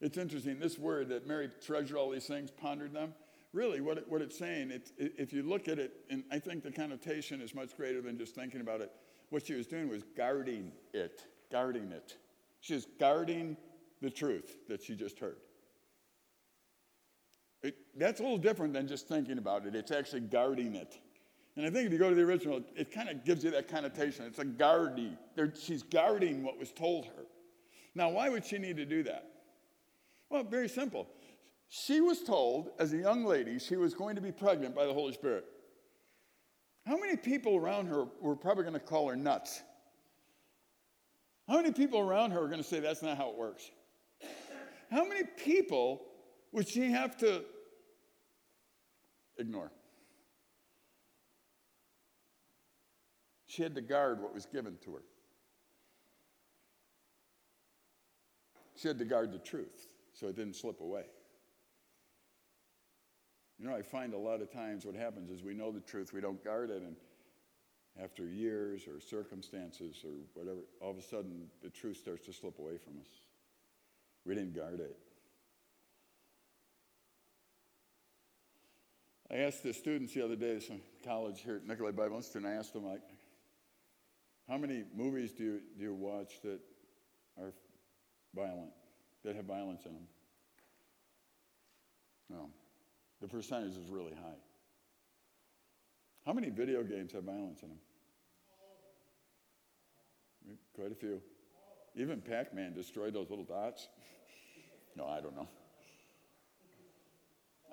It's interesting, this word that Mary treasured all these things, pondered them, really what, it, what it's saying, it, it, if you look at it, and I think the connotation is much greater than just thinking about it, what she was doing was guarding it, guarding it. She was guarding the truth that she just heard. It, that's a little different than just thinking about it. It's actually guarding it. And I think if you go to the original, it kind of gives you that connotation. It's a guardy. she's guarding what was told her. Now, why would she need to do that? Well, very simple. She was told as a young lady she was going to be pregnant by the Holy Spirit. How many people around her were probably going to call her nuts? How many people around her are going to say that's not how it works? How many people would she have to ignore? She had to guard what was given to her. She had to guard the truth so it didn't slip away. You know, I find a lot of times what happens is we know the truth, we don't guard it, and after years or circumstances or whatever, all of a sudden the truth starts to slip away from us. We didn't guard it. I asked the students the other day, at some college here at Nicolet Bible Institute, and I asked them, like, how many movies do you, do you watch that are violent, that have violence in them? Well, the percentage is really high. How many video games have violence in them? Quite a few. Even Pac Man destroyed those little dots. No, I don't know.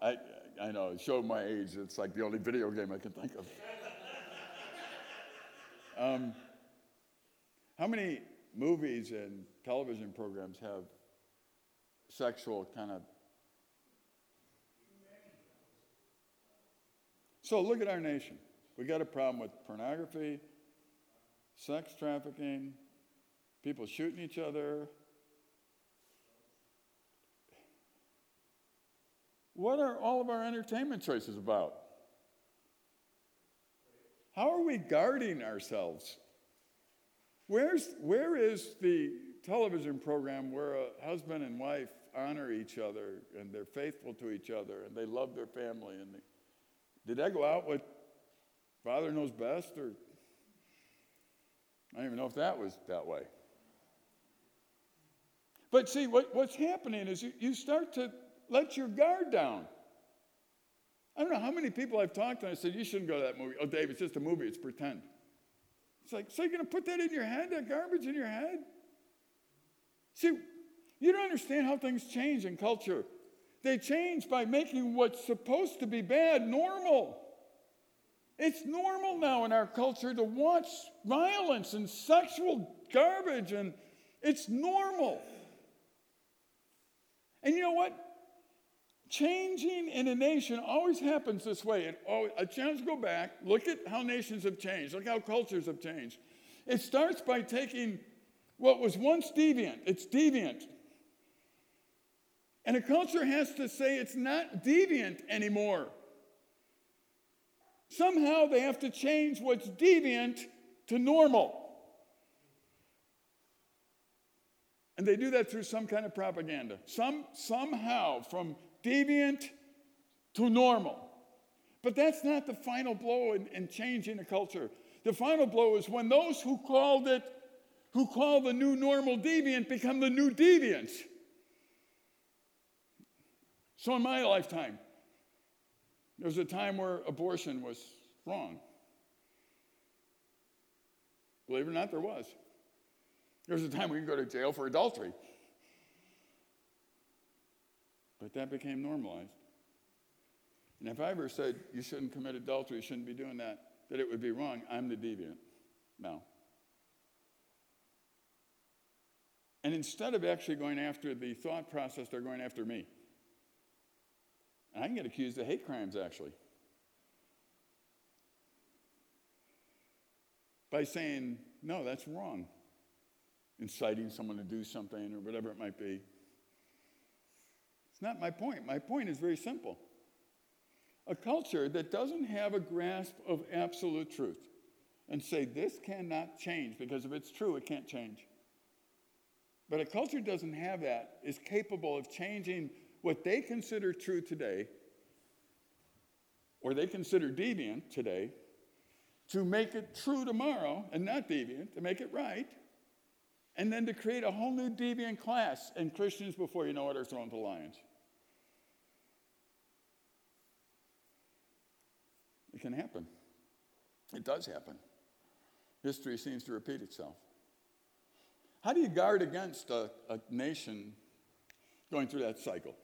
I, I know, it showed my age. It's like the only video game I can think of. um, how many movies and television programs have sexual kind of. So look at our nation. We got a problem with pornography, sex trafficking, people shooting each other, What are all of our entertainment choices about? How are we guarding ourselves? Where's, where is the television program where a husband and wife honor each other and they're faithful to each other and they love their family? And they, did that go out with Father Knows Best? Or I don't even know if that was that way. But see, what, what's happening is you, you start to let your guard down. I don't know how many people I've talked to, I said, You shouldn't go to that movie. Oh, Dave, it's just a movie, it's pretend. It's like, so you're going to put that in your head, that garbage in your head? See, you don't understand how things change in culture. They change by making what's supposed to be bad normal. It's normal now in our culture to watch violence and sexual garbage, and it's normal. And you know what? Changing in a nation always happens this way. It always, a uh, chance to go back, look at how nations have changed, look how cultures have changed. It starts by taking what was once deviant, it's deviant. And a culture has to say it's not deviant anymore. Somehow they have to change what's deviant to normal. And they do that through some kind of propaganda. Some, somehow, from deviant to normal. But that's not the final blow in, in changing a culture. The final blow is when those who called it, who call the new normal deviant, become the new deviants. So in my lifetime, there was a time where abortion was wrong. Believe it or not, there was. There was a time we could go to jail for adultery. But that became normalized. And if I ever said you shouldn't commit adultery, you shouldn't be doing that, that it would be wrong, I'm the deviant now. And instead of actually going after the thought process, they're going after me. I can get accused of hate crimes, actually. By saying, no, that's wrong. Inciting someone to do something or whatever it might be. It's not my point. My point is very simple. A culture that doesn't have a grasp of absolute truth and say, this cannot change because if it's true, it can't change. But a culture doesn't have that, is capable of changing what they consider true today, or they consider deviant today, to make it true tomorrow and not deviant, to make it right, and then to create a whole new deviant class. And Christians, before you know it, are thrown to lions. It can happen. It does happen. History seems to repeat itself. How do you guard against a, a nation going through that cycle?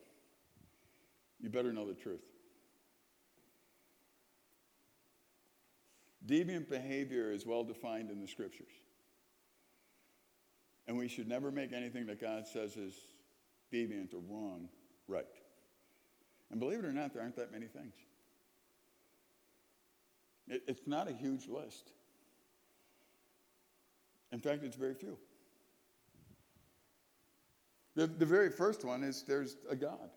You better know the truth. Deviant behavior is well defined in the scriptures. And we should never make anything that God says is deviant or wrong right. And believe it or not, there aren't that many things. It, it's not a huge list. In fact, it's very few. The, the very first one is there's a God.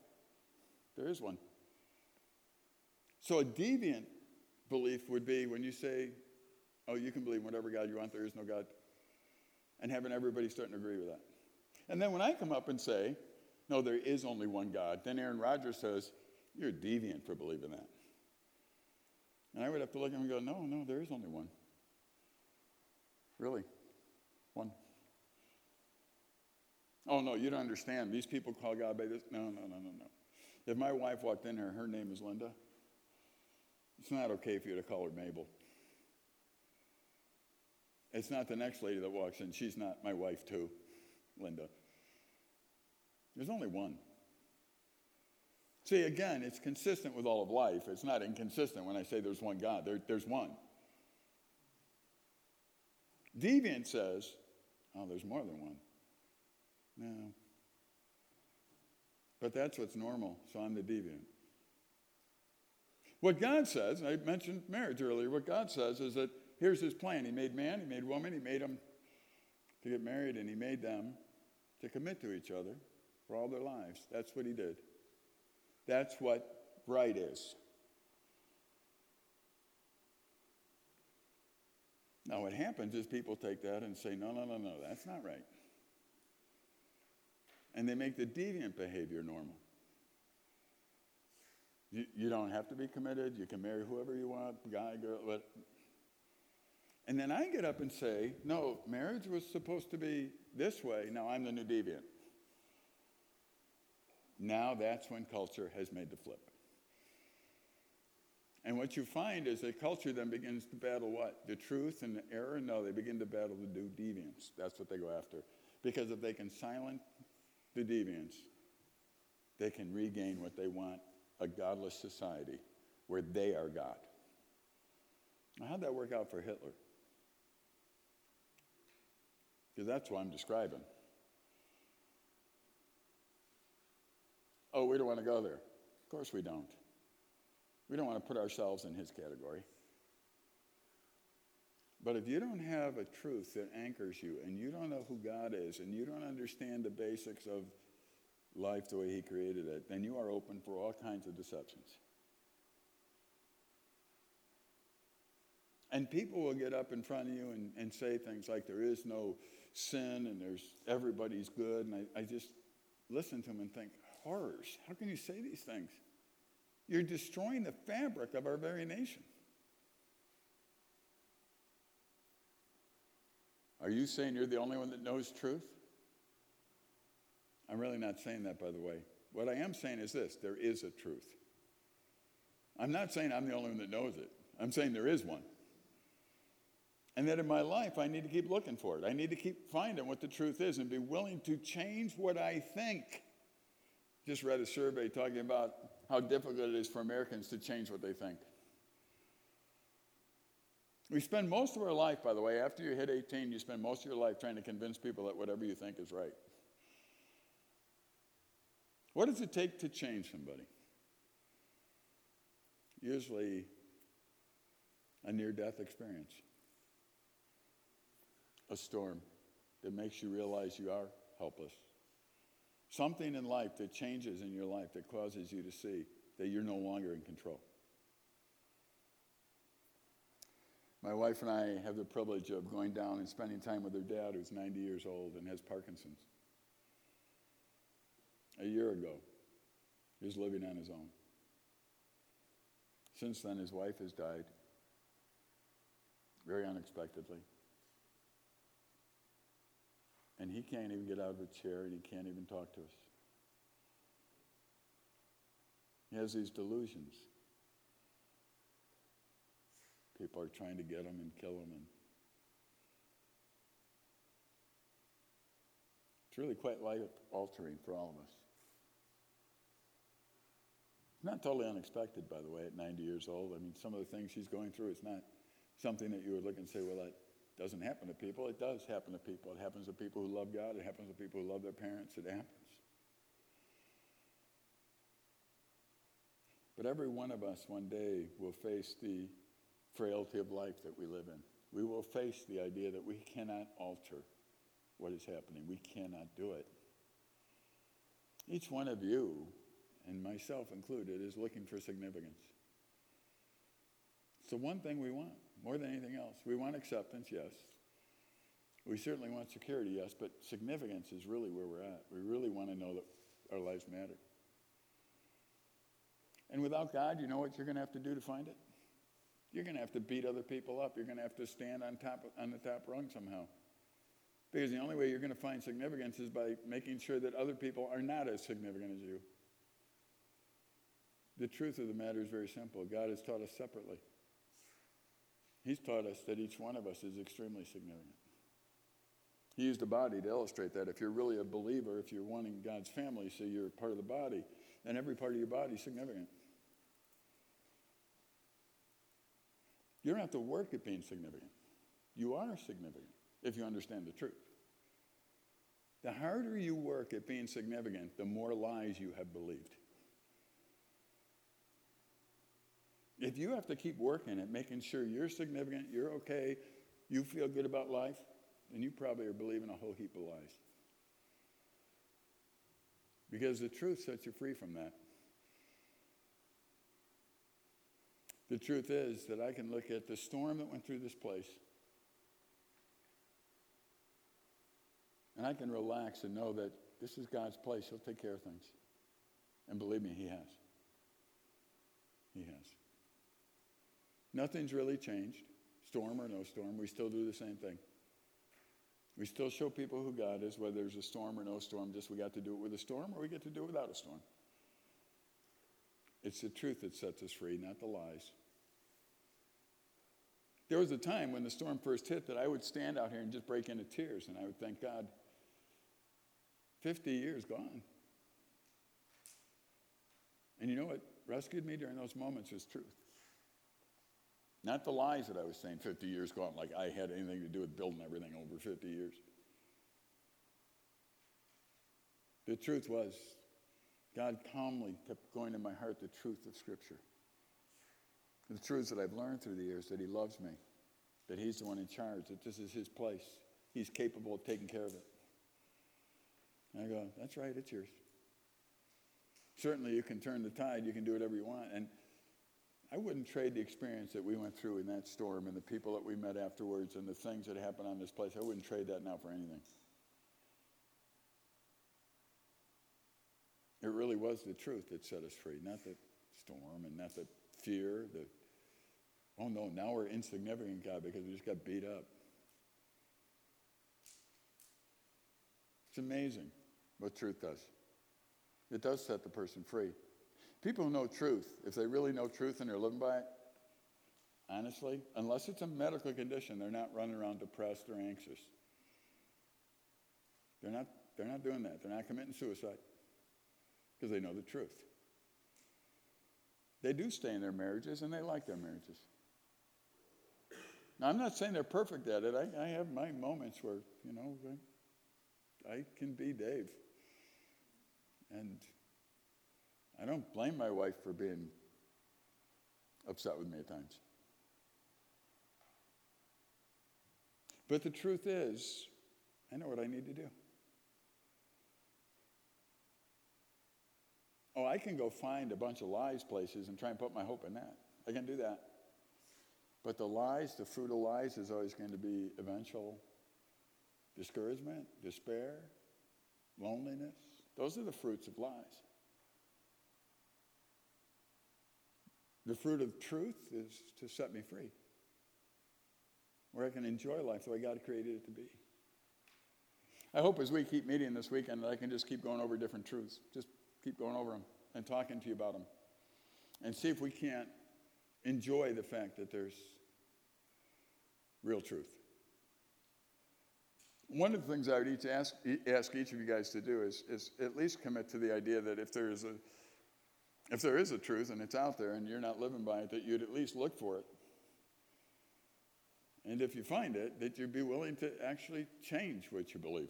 There is one. So a deviant belief would be when you say, oh, you can believe whatever God you want, there is no God, and having everybody starting to agree with that. And then when I come up and say, no, there is only one God, then Aaron Rodgers says, you're deviant for believing that. And I would have to look at him and go, no, no, there is only one. Really? One. Oh, no, you don't understand. These people call God by this. No, no, no, no, no. If my wife walked in here, her name is Linda, it's not okay for you to call her Mabel. It's not the next lady that walks in. She's not my wife, too, Linda. There's only one. See, again, it's consistent with all of life. It's not inconsistent when I say there's one God. There, there's one. Deviant says, oh, there's more than one. No. But that's what's normal, so I'm the deviant. What God says, I mentioned marriage earlier, what God says is that here's his plan. He made man, he made woman, he made them to get married, and he made them to commit to each other for all their lives. That's what he did. That's what right is. Now, what happens is people take that and say, no, no, no, no, that's not right and they make the deviant behavior normal. You, you don't have to be committed. You can marry whoever you want, guy, girl. And then I get up and say, no, marriage was supposed to be this way. Now I'm the new deviant. Now that's when culture has made the flip. And what you find is that culture then begins to battle what? The truth and the error? No, they begin to battle the new deviance. That's what they go after. Because if they can silence the deviants, they can regain what they want a godless society where they are God. Now, how'd that work out for Hitler? Because that's what I'm describing. Oh, we don't want to go there. Of course we don't. We don't want to put ourselves in his category. But if you don't have a truth that anchors you and you don't know who God is and you don't understand the basics of life the way He created it, then you are open for all kinds of deceptions. And people will get up in front of you and, and say things like there is no sin and there's everybody's good. And I, I just listen to them and think, horrors, how can you say these things? You're destroying the fabric of our very nation. Are you saying you're the only one that knows truth? I'm really not saying that, by the way. What I am saying is this there is a truth. I'm not saying I'm the only one that knows it, I'm saying there is one. And that in my life, I need to keep looking for it. I need to keep finding what the truth is and be willing to change what I think. Just read a survey talking about how difficult it is for Americans to change what they think. We spend most of our life, by the way, after you hit 18, you spend most of your life trying to convince people that whatever you think is right. What does it take to change somebody? Usually a near death experience, a storm that makes you realize you are helpless, something in life that changes in your life that causes you to see that you're no longer in control. My wife and I have the privilege of going down and spending time with her dad, who's 90 years old and has Parkinson's. a year ago. He was living on his own. Since then, his wife has died very unexpectedly. And he can't even get out of a chair and he can't even talk to us. He has these delusions. People are trying to get him and kill him. And it's really quite life altering for all of us. Not totally unexpected, by the way, at 90 years old. I mean, some of the things she's going through, it's not something that you would look and say, well, that doesn't happen to people. It does happen to people. It happens to people who love God. It happens to people who love their parents. It happens. But every one of us one day will face the frailty of life that we live in. We will face the idea that we cannot alter what is happening. We cannot do it. Each one of you, and myself included, is looking for significance. It's the one thing we want more than anything else. We want acceptance, yes. We certainly want security, yes, but significance is really where we're at. We really want to know that our lives matter. And without God, you know what you're going to have to do to find it? You're going to have to beat other people up. You're going to have to stand on top on the top rung somehow. Because the only way you're going to find significance is by making sure that other people are not as significant as you. The truth of the matter is very simple. God has taught us separately. He's taught us that each one of us is extremely significant. He used the body to illustrate that. If you're really a believer, if you're wanting God's family, so you're part of the body, then every part of your body is significant. You don't have to work at being significant. You are significant if you understand the truth. The harder you work at being significant, the more lies you have believed. If you have to keep working at making sure you're significant, you're okay, you feel good about life, then you probably are believing a whole heap of lies. Because the truth sets you free from that. The truth is that I can look at the storm that went through this place and I can relax and know that this is God's place. He'll take care of things. And believe me, He has. He has. Nothing's really changed, storm or no storm. We still do the same thing. We still show people who God is, whether there's a storm or no storm, just we got to do it with a storm or we get to do it without a storm. It's the truth that sets us free, not the lies. There was a time when the storm first hit that I would stand out here and just break into tears, and I would thank God, 50 years gone. And you know what rescued me during those moments is truth. Not the lies that I was saying 50 years gone, like I had anything to do with building everything over 50 years. The truth was, God calmly kept going to my heart the truth of Scripture. The truths that I've learned through the years that He loves me, that He's the one in charge, that this is His place. He's capable of taking care of it. And I go, that's right, it's yours. Certainly, you can turn the tide, you can do whatever you want. And I wouldn't trade the experience that we went through in that storm and the people that we met afterwards and the things that happened on this place. I wouldn't trade that now for anything. It really was the truth that set us free, not the storm and not the fear, the oh no, now we're insignificant, God, because we just got beat up. It's amazing what truth does. It does set the person free. People who know truth, if they really know truth and they're living by it, honestly, unless it's a medical condition, they're not running around depressed or anxious. They're not, they're not doing that. They're not committing suicide because they know the truth. They do stay in their marriages and they like their marriages. Now, I'm not saying they're perfect at it. I, I have my moments where, you know, I, I can be Dave. And I don't blame my wife for being upset with me at times. But the truth is, I know what I need to do. Oh, I can go find a bunch of lies places and try and put my hope in that. I can do that. But the lies, the fruit of lies, is always going to be eventual discouragement, despair, loneliness, Those are the fruits of lies. The fruit of truth is to set me free, where I can enjoy life the way God created it to be. I hope as we keep meeting this weekend that I can just keep going over different truths. Just keep going over them and talking to you about them. And see if we can't enjoy the fact that there's real truth. One of the things I would each ask, ask each of you guys to do is, is at least commit to the idea that if there is a if there is a truth and it's out there and you're not living by it, that you'd at least look for it. And if you find it, that you'd be willing to actually change what you believe.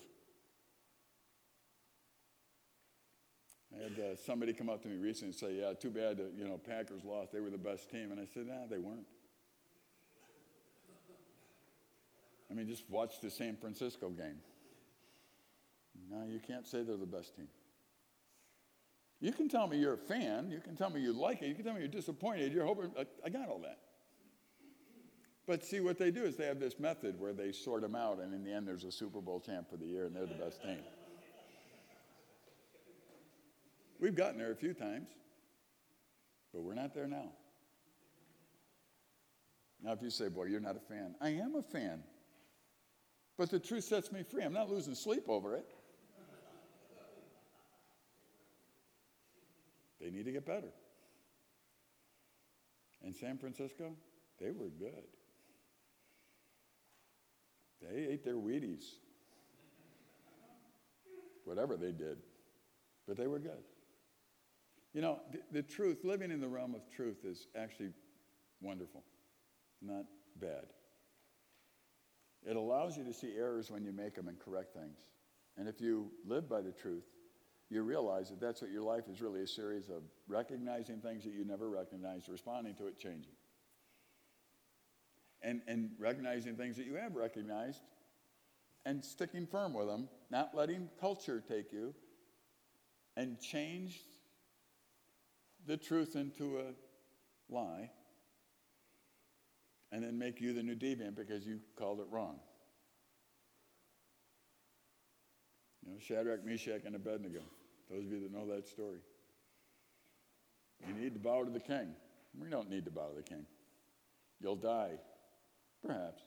I had uh, somebody come up to me recently and say, "Yeah, too bad, that, you know, Packers lost. They were the best team." And I said, "Nah, they weren't." I mean, just watch the San Francisco game. No, you can't say they're the best team. You can tell me you're a fan. You can tell me you like it. You can tell me you're disappointed. You're hoping, I, I got all that. But see, what they do is they have this method where they sort them out, and in the end, there's a Super Bowl champ for the year, and they're the best team. We've gotten there a few times, but we're not there now. Now, if you say, boy, you're not a fan, I am a fan. But the truth sets me free. I'm not losing sleep over it. They need to get better. In San Francisco, they were good. They ate their Wheaties. Whatever they did. But they were good. You know, the, the, truth, living in the realm of truth is actually wonderful, not bad. It allows you to see errors when you make them and correct things. And if you live by the truth, you realize that that's what your life is really a series of recognizing things that you never recognized, responding to it, changing. And, and recognizing things that you have recognized and sticking firm with them, not letting culture take you, and change the truth into a lie, and then make you the new deviant because you called it wrong. You know, Shadrach, Meshach, and Abednego. Those of you that know that story. You need to bow to the king. We don't need to bow to the king. You'll die. Perhaps.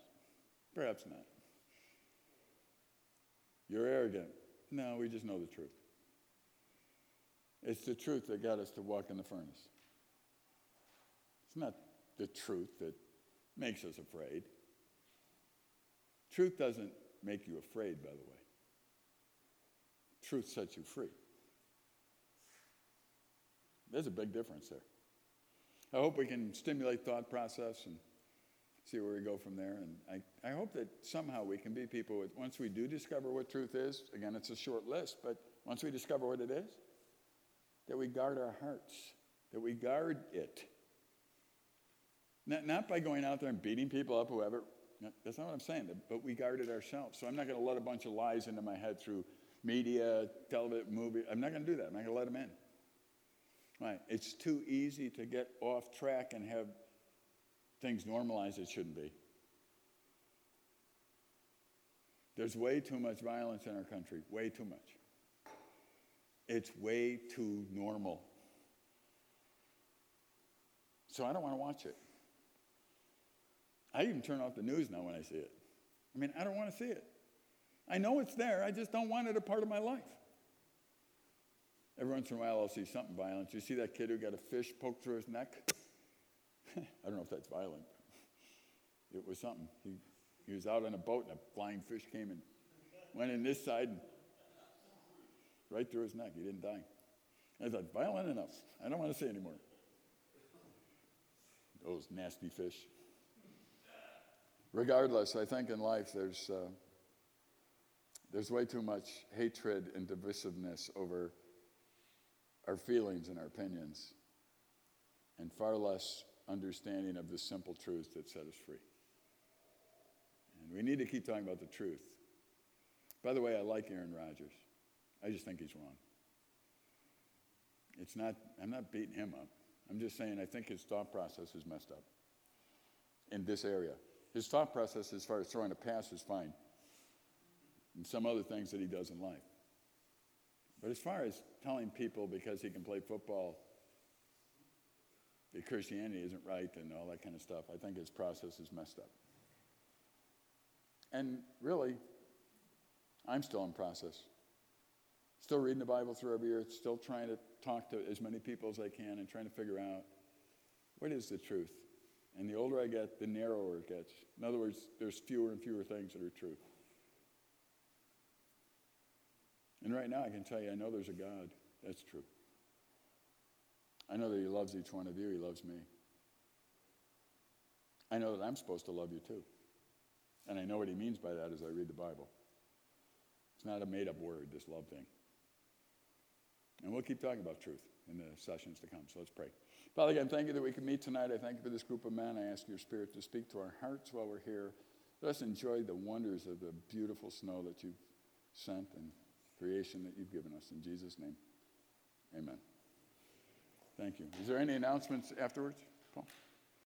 Perhaps not. You're arrogant. No, we just know the truth. It's the truth that got us to walk in the furnace. It's not the truth that makes us afraid. Truth doesn't make you afraid, by the way. Truth sets you free. There's a big difference there. I hope we can stimulate thought process and see where we go from there. And I, I hope that somehow we can be people with, once we do discover what truth is, again, it's a short list, but once we discover what it is, that we guard our hearts, that we guard it. Not, not by going out there and beating people up, whoever. That's not what I'm saying, but we guard it ourselves. So I'm not going to let a bunch of lies into my head through media, television, movie. I'm not going to do that. I'm not going to let them in. Right. It's too easy to get off track and have things normalized that shouldn't be. There's way too much violence in our country, way too much. It's way too normal. So I don't want to watch it. I even turn off the news now when I see it. I mean, I don't want to see it. I know it's there, I just don't want it a part of my life. Every once in a while, I'll see something violent. You see that kid who got a fish poked through his neck? *laughs* I don't know if that's violent. It was something. He, he was out on a boat and a flying fish came and went in this side and right through his neck. He didn't die. I thought, violent enough. I don't want to say anymore. Those nasty fish. Regardless, I think in life there's, uh, there's way too much hatred and divisiveness over our feelings and our opinions, and far less understanding of the simple truths that set us free. And we need to keep talking about the truth. By the way, I like Aaron Rodgers. I just think he's wrong. It's not, I'm not beating him up. I'm just saying I think his thought process is messed up in this area. His thought process as far as throwing a pass is fine. And some other things that he does in life. But as far as telling people because he can play football that Christianity isn't right and all that kind of stuff, I think his process is messed up. And really, I'm still in process. Still reading the Bible through every year, still trying to talk to as many people as I can and trying to figure out what is the truth. And the older I get, the narrower it gets. In other words, there's fewer and fewer things that are true. And right now, I can tell you, I know there's a God. That's true. I know that He loves each one of you, He loves me. I know that I'm supposed to love you too. And I know what He means by that as I read the Bible. It's not a made up word, this love thing. And we'll keep talking about truth in the sessions to come. So let's pray. Father, again, thank you that we can meet tonight. I thank you for this group of men. I ask your Spirit to speak to our hearts while we're here. Let us enjoy the wonders of the beautiful snow that you've sent and creation that you've given us. In Jesus' name, amen. Thank you. Is there any announcements afterwards, Paul?